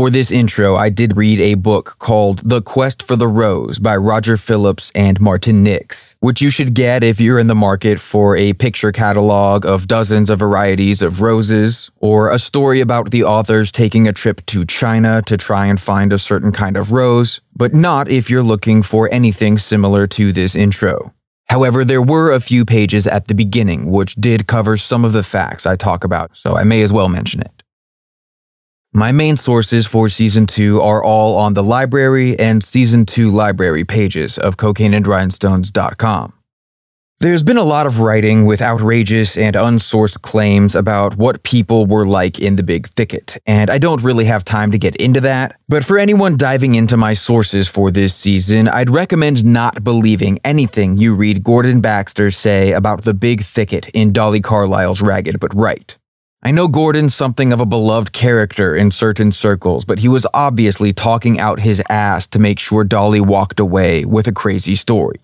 For this intro, I did read a book called The Quest for the Rose by Roger Phillips and Martin Rix, which you should get if you're in the market for a picture catalog of dozens of varieties of roses, or a story about the authors taking a trip to China to try and find a certain kind of rose, but not if you're looking for anything similar to this intro. However, there were a few pages at the beginning which did cover some of the facts I talk about, so I may as well mention it. My main sources for season 2 are all on the library and season 2 library pages of cocaineandrhinestones.com. There's been a lot of writing with outrageous and unsourced claims about what people were like in the Big Thicket, and I don't really have time to get into that. But for anyone diving into my sources for this season, I'd recommend not believing anything you read Gordon Baxter say about the Big Thicket in Dolly Carlisle's Ragged But Right. I know Gordon's something of a beloved character in certain circles, but he was obviously talking out his ass to make sure Dolly walked away with a crazy story.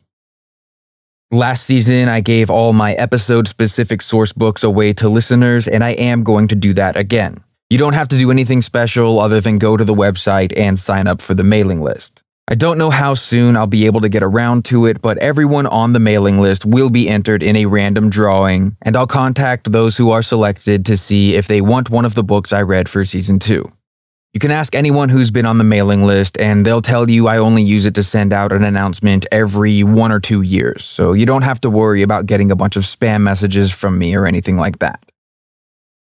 Last season, I gave all my episode specific source books away to listeners, and I am going to do that again. You don't have to do anything special other than go to the website and sign up for the mailing list. I don't know how soon I'll be able to get around to it, but everyone on the mailing list will be entered in a random drawing, and I'll contact those who are selected to see if they want one of the books I read for season 2. You can ask anyone who's been on the mailing list, and they'll tell you I only use it to send out an announcement every one or two years, so you don't have to worry about getting a bunch of spam messages from me or anything like that.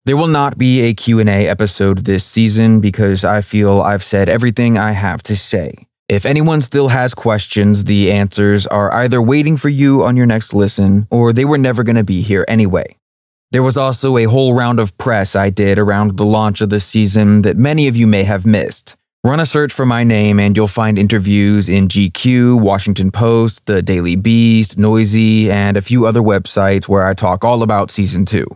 There will not be a Q&A episode this season because I feel I've said everything I have to say. If anyone still has questions, the answers are either waiting for you on your next listen or they were never going to be here anyway. There was also a whole round of press I did around the launch of the season that many of you may have missed. Run a search for my name and you'll find interviews in GQ, Washington Post, The Daily Beast, Noisey, and a few other websites where I talk all about season 2.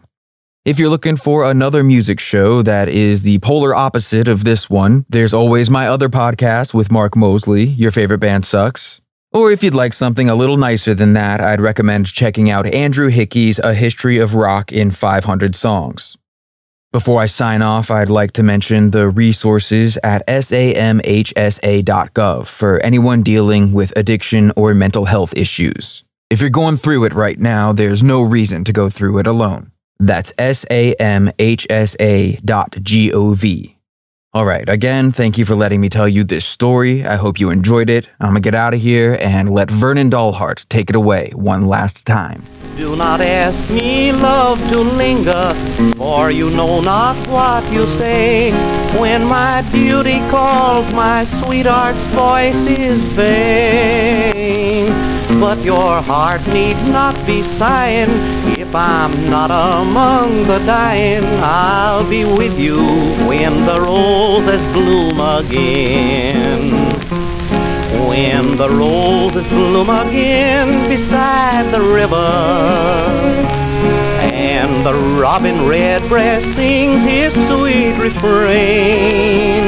If you're looking for another music show that is the polar opposite of this one, there's always my other podcast with Mark Mosley, Your Favorite Band Sucks. Or if you'd like something a little nicer than that, I'd recommend checking out Andrew Hickey's A History of Rock in 500 Songs. Before I sign off, I'd like to mention the resources at samhsa.gov for anyone dealing with addiction or mental health issues. If you're going through it right now, there's no reason to go through it alone. That's samhsa.gov. All right, again, thank you for letting me tell you this story. I hope you enjoyed it. I'm gonna get out of here and let Vernon Dalhart take it away one last time. Do not ask me, love, to linger, for you know not what you say. When my beauty calls, my sweetheart's voice is vain. But your heart need not be sighing if I'm not among the dying. I'll be with you when the roses bloom again. When the roses bloom again beside the river the robin redbreast sings his sweet refrain.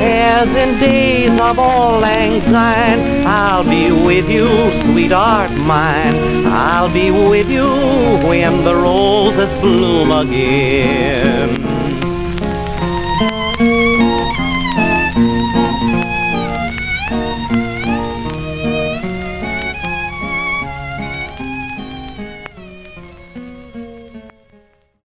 As in days of all syne, I'll be with you, sweetheart mine. I'll be with you when the roses bloom again.